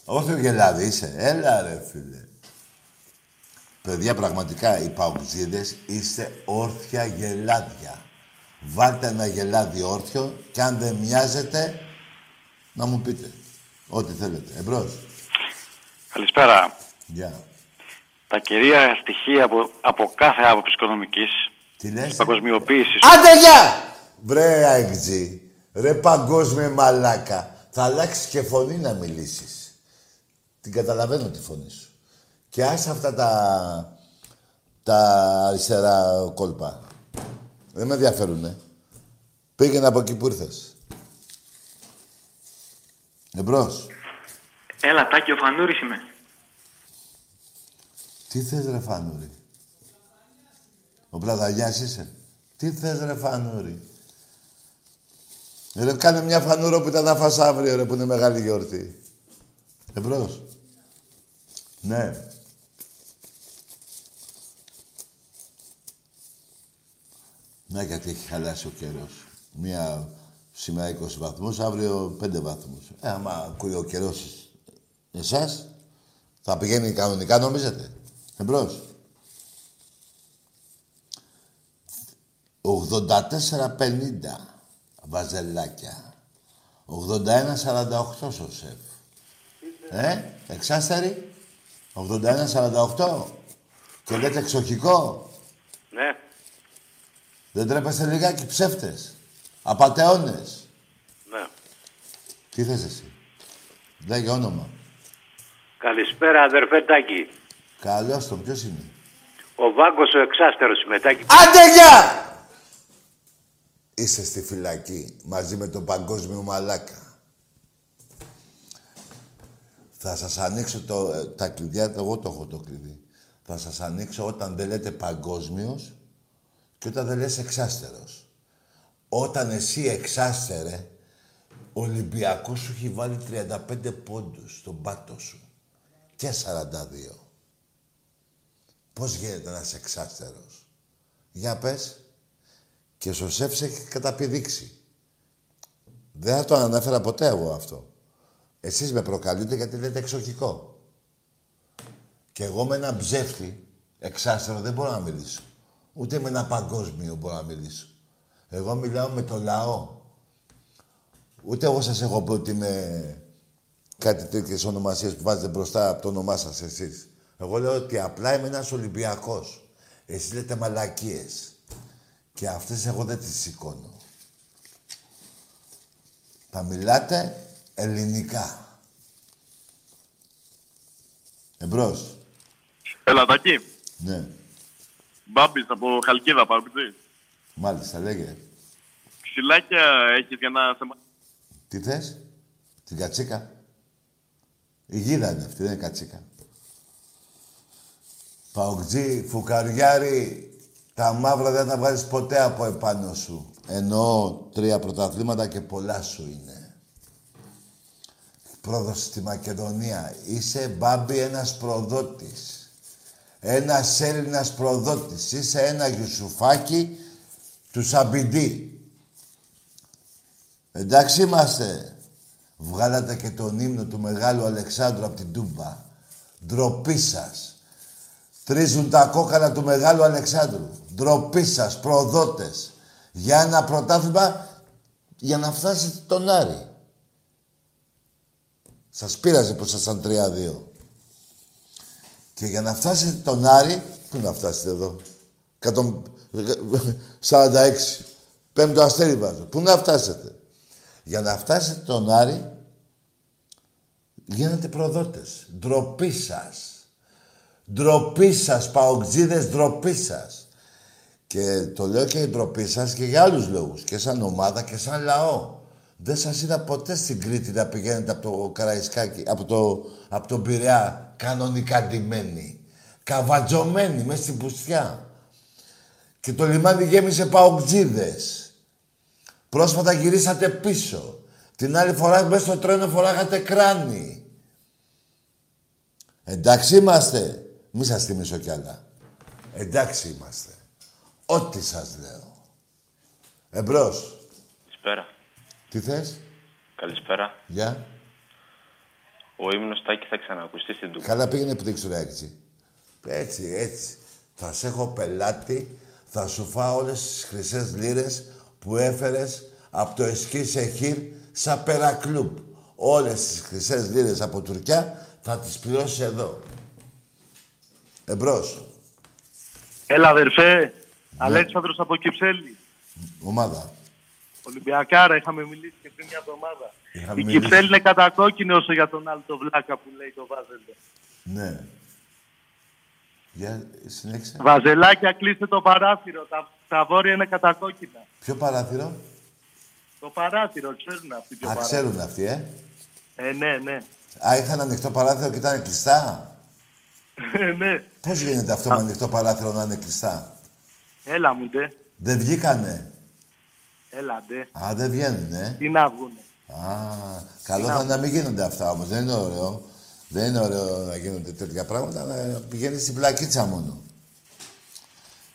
Όχι ο γελάδι είσαι. Έλα ρε φίλε. Παιδιά, πραγματικά οι παουτζίδες είστε όρθια γελάδια. Βάλτε ένα γελάδι όρθιο και αν δεν μοιάζετε, να μου πείτε. Ό,τι θέλετε. Εμπρός. Καλησπέρα. Γεια. Τα κυρία στοιχεία από, από κάθε άποψη οικονομικής Τι λες. της παγκοσμιοποίησης Άντε γεια! Βρε αεκτζή, ρε παγκόσμια μαλάκα. Θα αλλάξεις και φωνή να μιλήσεις. Την καταλαβαίνω τη φωνή σου. Και άσε αυτά τα, τα αριστερά κόλπα. Δεν με ενδιαφέρουνε. Πήγαινε από εκεί που ήρθες. Εμπρός. Έλα, Τάκη, ο Φανούρης είμαι. Τι θες ρε Φανούρη; Ο Πλαταγιάς είσαι. Τι θες ρε Φανούρη; Ρε κάνε μια φανούρο που ήταν να φας αύριο ρε που είναι μεγάλη γιορτή. Εμπρός. Ναι. Να γιατί έχει χαλάσει ο καιρός. Μία σήμερα 20 βαθμούς, αύριο 5 βαθμούς. Ε, άμα ακούει ο καιρός εσάς, θα πηγαίνει κανονικά νομίζετε. Εμπρός. 84-50 βαζελάκια. 81-48 στο σεφ. Ε, εξάστερη. 81-48. Και λέτε εξοχικό. Ναι. Δεν τρέπεστε λιγάκι ψεύτες. Απατεώνες. Ναι. Τι θες εσύ; Λέγε όνομα. Καλησπέρα αδερφέ Τάκη. Καλώς τον, ποιος είναι; Ο Βάγκος ο εξάστερος συμμετάκη. Άντε γεια! Είσαι στη φυλακή μαζί με τον παγκόσμιο μαλάκα. Θα σας ανοίξω το, ε, τα κλειδιά, εγώ το έχω το κλειδί. Θα σας ανοίξω όταν δεν λέτε παγκόσμιος και όταν δεν λες εξάστερος. Όταν εσύ εξάστερε, ο Ολυμπιακός σου έχει βάλει 35 πόντους στον πάτο σου. Και 42. Πώς γίνεται να είσαι εξάστερος; Για πες. Και στο σεφ έχει καταπηδήξει. Δεν θα το ανέφερα ποτέ εγώ αυτό. Εσείς με προκαλείτε γιατί λέτε εξοχικό. Και εγώ με ένα ψεύτη εξάστερο δεν μπορώ να μιλήσω. Ούτε με ένα παγκόσμιο μπορώ να μιλήσω. Εγώ μιλάω με το λαό. Ούτε εγώ σας έχω πει ότι είμαι κάτι τέτοιες ονομασίες που βάζετε μπροστά από το όνομά σας εσείς. Εγώ λέω ότι απλά είμαι ένας Ολυμπιακός. Εσείς λέτε μαλακίες. Και αυτές εγώ δεν τις σηκώνω. Θα μιλάτε ελληνικά. Εμπρός. Έλα, Τάκη. Ναι. Μπάμπης από Χαλκίδα, παραπιτζή. Μάλιστα, λέγε. Ξυλάκια έχεις για να σε... μα- Τι θες, την κατσίκα. Η γίδα είναι αυτή, δεν είναι κατσίκα. Παοκτζή, φουκαριάρι, τα μαύρα δεν θα βγάλεις ποτέ από επάνω σου. Εννοώ τρία πρωταθλήματα και πολλά σου είναι. Πρόδοση στη Μακεδονία. Είσαι μπάμπι ένας προδότης. Ένας Έλληνας προδότης. Είσαι ένα γιουσουφάκι του Σαμπιντή. Εντάξει είμαστε. Βγάλατε και τον ύμνο του Μεγάλου Αλεξάνδρου από την Τούμπα. Ντροπή σας. Τρίζουν τα κόκαλα του Μεγάλου Αλεξάνδρου. Ντροπή σας, προδότες. Για ένα πρωτάθλημα για να φτάσετε τον Άρη. Σας πείραζε που ήσασταν 3-2. Και για να φτάσετε τον Άρη, πού να φτάσετε εδώ; 146. Πέμπτο αστέρι βάζω. Πού να φτάσετε; Για να φτάσετε τον Άρη, γίνετε προδότες. Ντροπή σας. Ντροπή σας, παοκτζίδες, ντροπή σας. Και το λέω και η ντροπή σας και για άλλους λόγους. Και σαν ομάδα και σαν λαό. Δεν σας είδα ποτέ στην Κρήτη να πηγαίνετε από το Καραϊσκάκι, από το, από τον Πειραιά, κανονικά ντυμένοι. Καβατζωμένοι, μέσα στην πουστιά. Και το λιμάνι γέμισε παοκτζίδες. Πρόσφατα γυρίσατε πίσω. Την άλλη φορά μέσα στο τρένο φοράγατε κράνη. Εντάξει είμαστε. Μη σας θυμίσω κι άλλα. Εντάξει είμαστε. Ό,τι σας λέω. Εμπρός. Καλησπέρα. Τι θες; Καλησπέρα. Γεια. Ο ύμνος Τάκη θα ξανακουστεί στην Τούμπα. Καλά πήγαινε πτήξου ρε έτσι. Έτσι, έτσι. Θα σε έχω πελάτη, θα σου φάω όλες τις χρυσές λίρες που έφερες από το Εσκή Σεχίρ σαν περακλούμπ. Όλες τις χρυσές λίρες από Τουρκιά θα τις πληρώσεις εδώ. Εμπρός. Έλα, αδερφέ. Αλέξανδρος από Κυψέλη. Ομάδα. Ολυμπιακάρα, είχαμε μιλήσει και πριν μια εβδομάδα. Είχαμε Η μιλήσει. Κυψέλη είναι κατακόκκινη όσο για τον άλλο το βλάκα που λέει το βάζελο. Ναι. Για συνέχισε. Βαζελάκια, κλείστε το παράθυρο. Τα, τα βόρεια είναι κατακόκκινα. Ποιο παράθυρο; Το παράθυρο, ξέρουν αυτοί ποιο Α, παράθυρο. ξέρουν αυτοί, ε. Ε, ναι, ναι. Α, είχαν ανοιχτό παράθυρο και ήταν κλειστά; Ε, ναι. Πώς γίνεται αυτό με ανοιχτό παράθυρο να είναι κλειστά; Έλα μου, ντε. Δεν βγήκανε; Έλα, ντε. Α, δεν βγαίνουνε. Τι να βγουνε. Α, καλό θα είναι να μην γίνονται αυτά όμως. Δεν είναι ωραίο. Δεν είναι ωραίο να γίνονται τέτοια πράγματα, να πηγαίνεις στην πλακίτσα μόνο.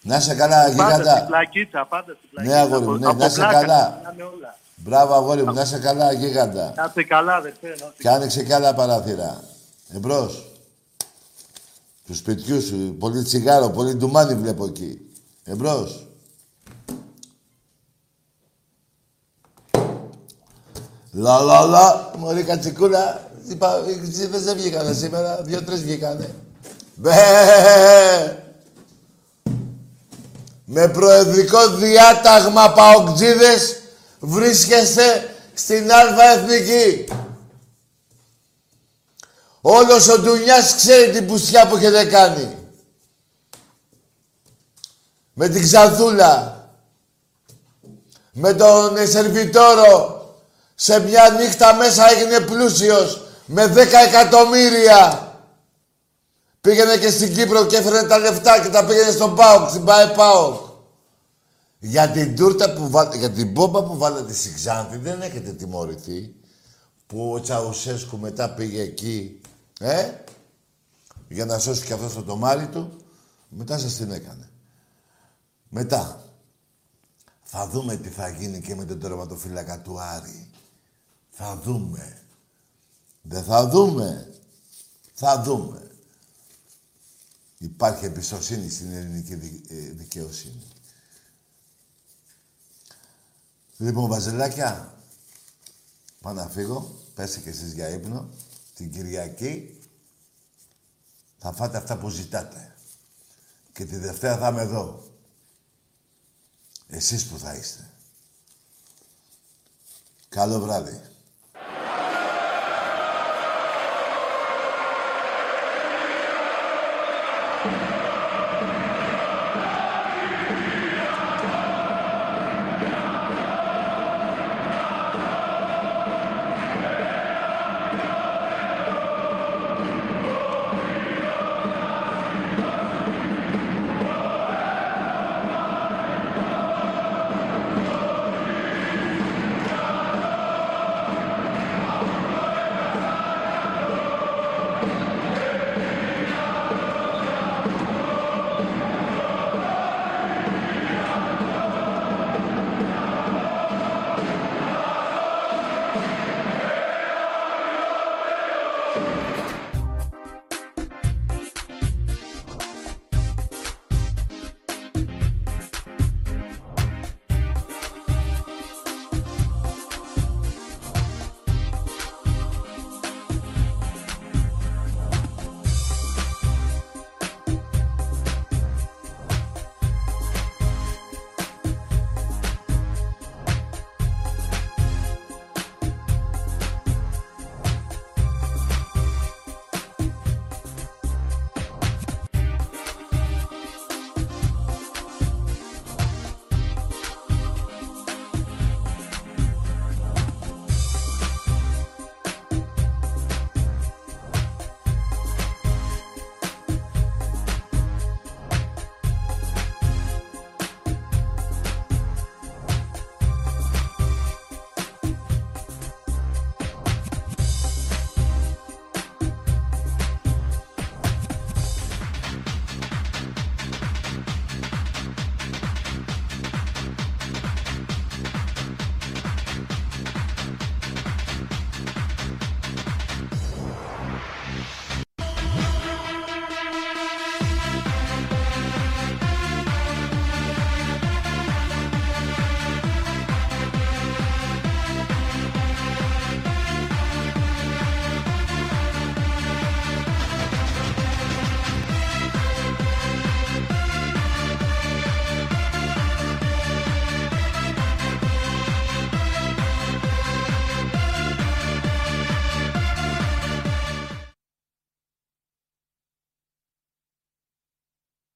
Να είσαι καλά, Πάντα στην γίγαντα. πλακίτσα, πάντα στην πλακίτσα. Ναι, αγόρι μου, Από- ναι, από να είσαι πλάκα καλά. ξεκινάνε όλα. Μπράβο, αγόρι μου, να είσαι καλά, γίγαντα. Να είστε καλά, αδερφέ. να Και άνοιξε κι άλλα παράθυρα. Εμπρός. Του σπιτιού σου. Πολύ τσιγάρο, πολύ ντουμάνι βλέπω εκεί. Εμπρός. Λα λα λα. Μωρή κατσικούλα. Είπα, οι ξύδες δεν βγήκανε σήμερα. Δύο-τρεις βγήκανε. Μπε. Με προεδρικό διάταγμα παοκτζίδες βρίσκεστε στην Αλφα Εθνική. Όλος ο Ντουνιάς ξέρει την πουστιά που έχετε κάνει. Με την Ξανθούλα. Με τον Σερβιτόρο. Σε μια νύχτα μέσα έγινε πλούσιος. Με 10 εκατομμύρια. Πήγαινε και στην Κύπρο και έφερε τα λεφτά και τα πήγαινε στον ΠΑΟΚ, στην ΠΑΕ ΠΑΟΚ. Για την τούρτα που βά... για την μπόμπα που βάλατε στην Ξάνθη δεν έχετε τιμωρηθεί. Που ο Τσαουσέσκου μετά πήγε εκεί, ε, για να σώσει και αυτός το τομάρι του. Μετά σας την έκανε. Μετά. Θα δούμε τι θα γίνει και με τον τερματοφύλακα του Άρη. Θα δούμε. Δεν θα δούμε. Θα δούμε. Υπάρχει εμπιστοσύνη στην ελληνική ε, δικαιοσύνη. Λοιπόν, βαζελάκια, πάω να φύγω. Πέστε και εσείς για ύπνο. Την Κυριακή θα φάτε αυτά που ζητάτε. Και τη Δευτέρα θα είμαι εδώ. Εσείς που θα είστε. Καλό βράδυ.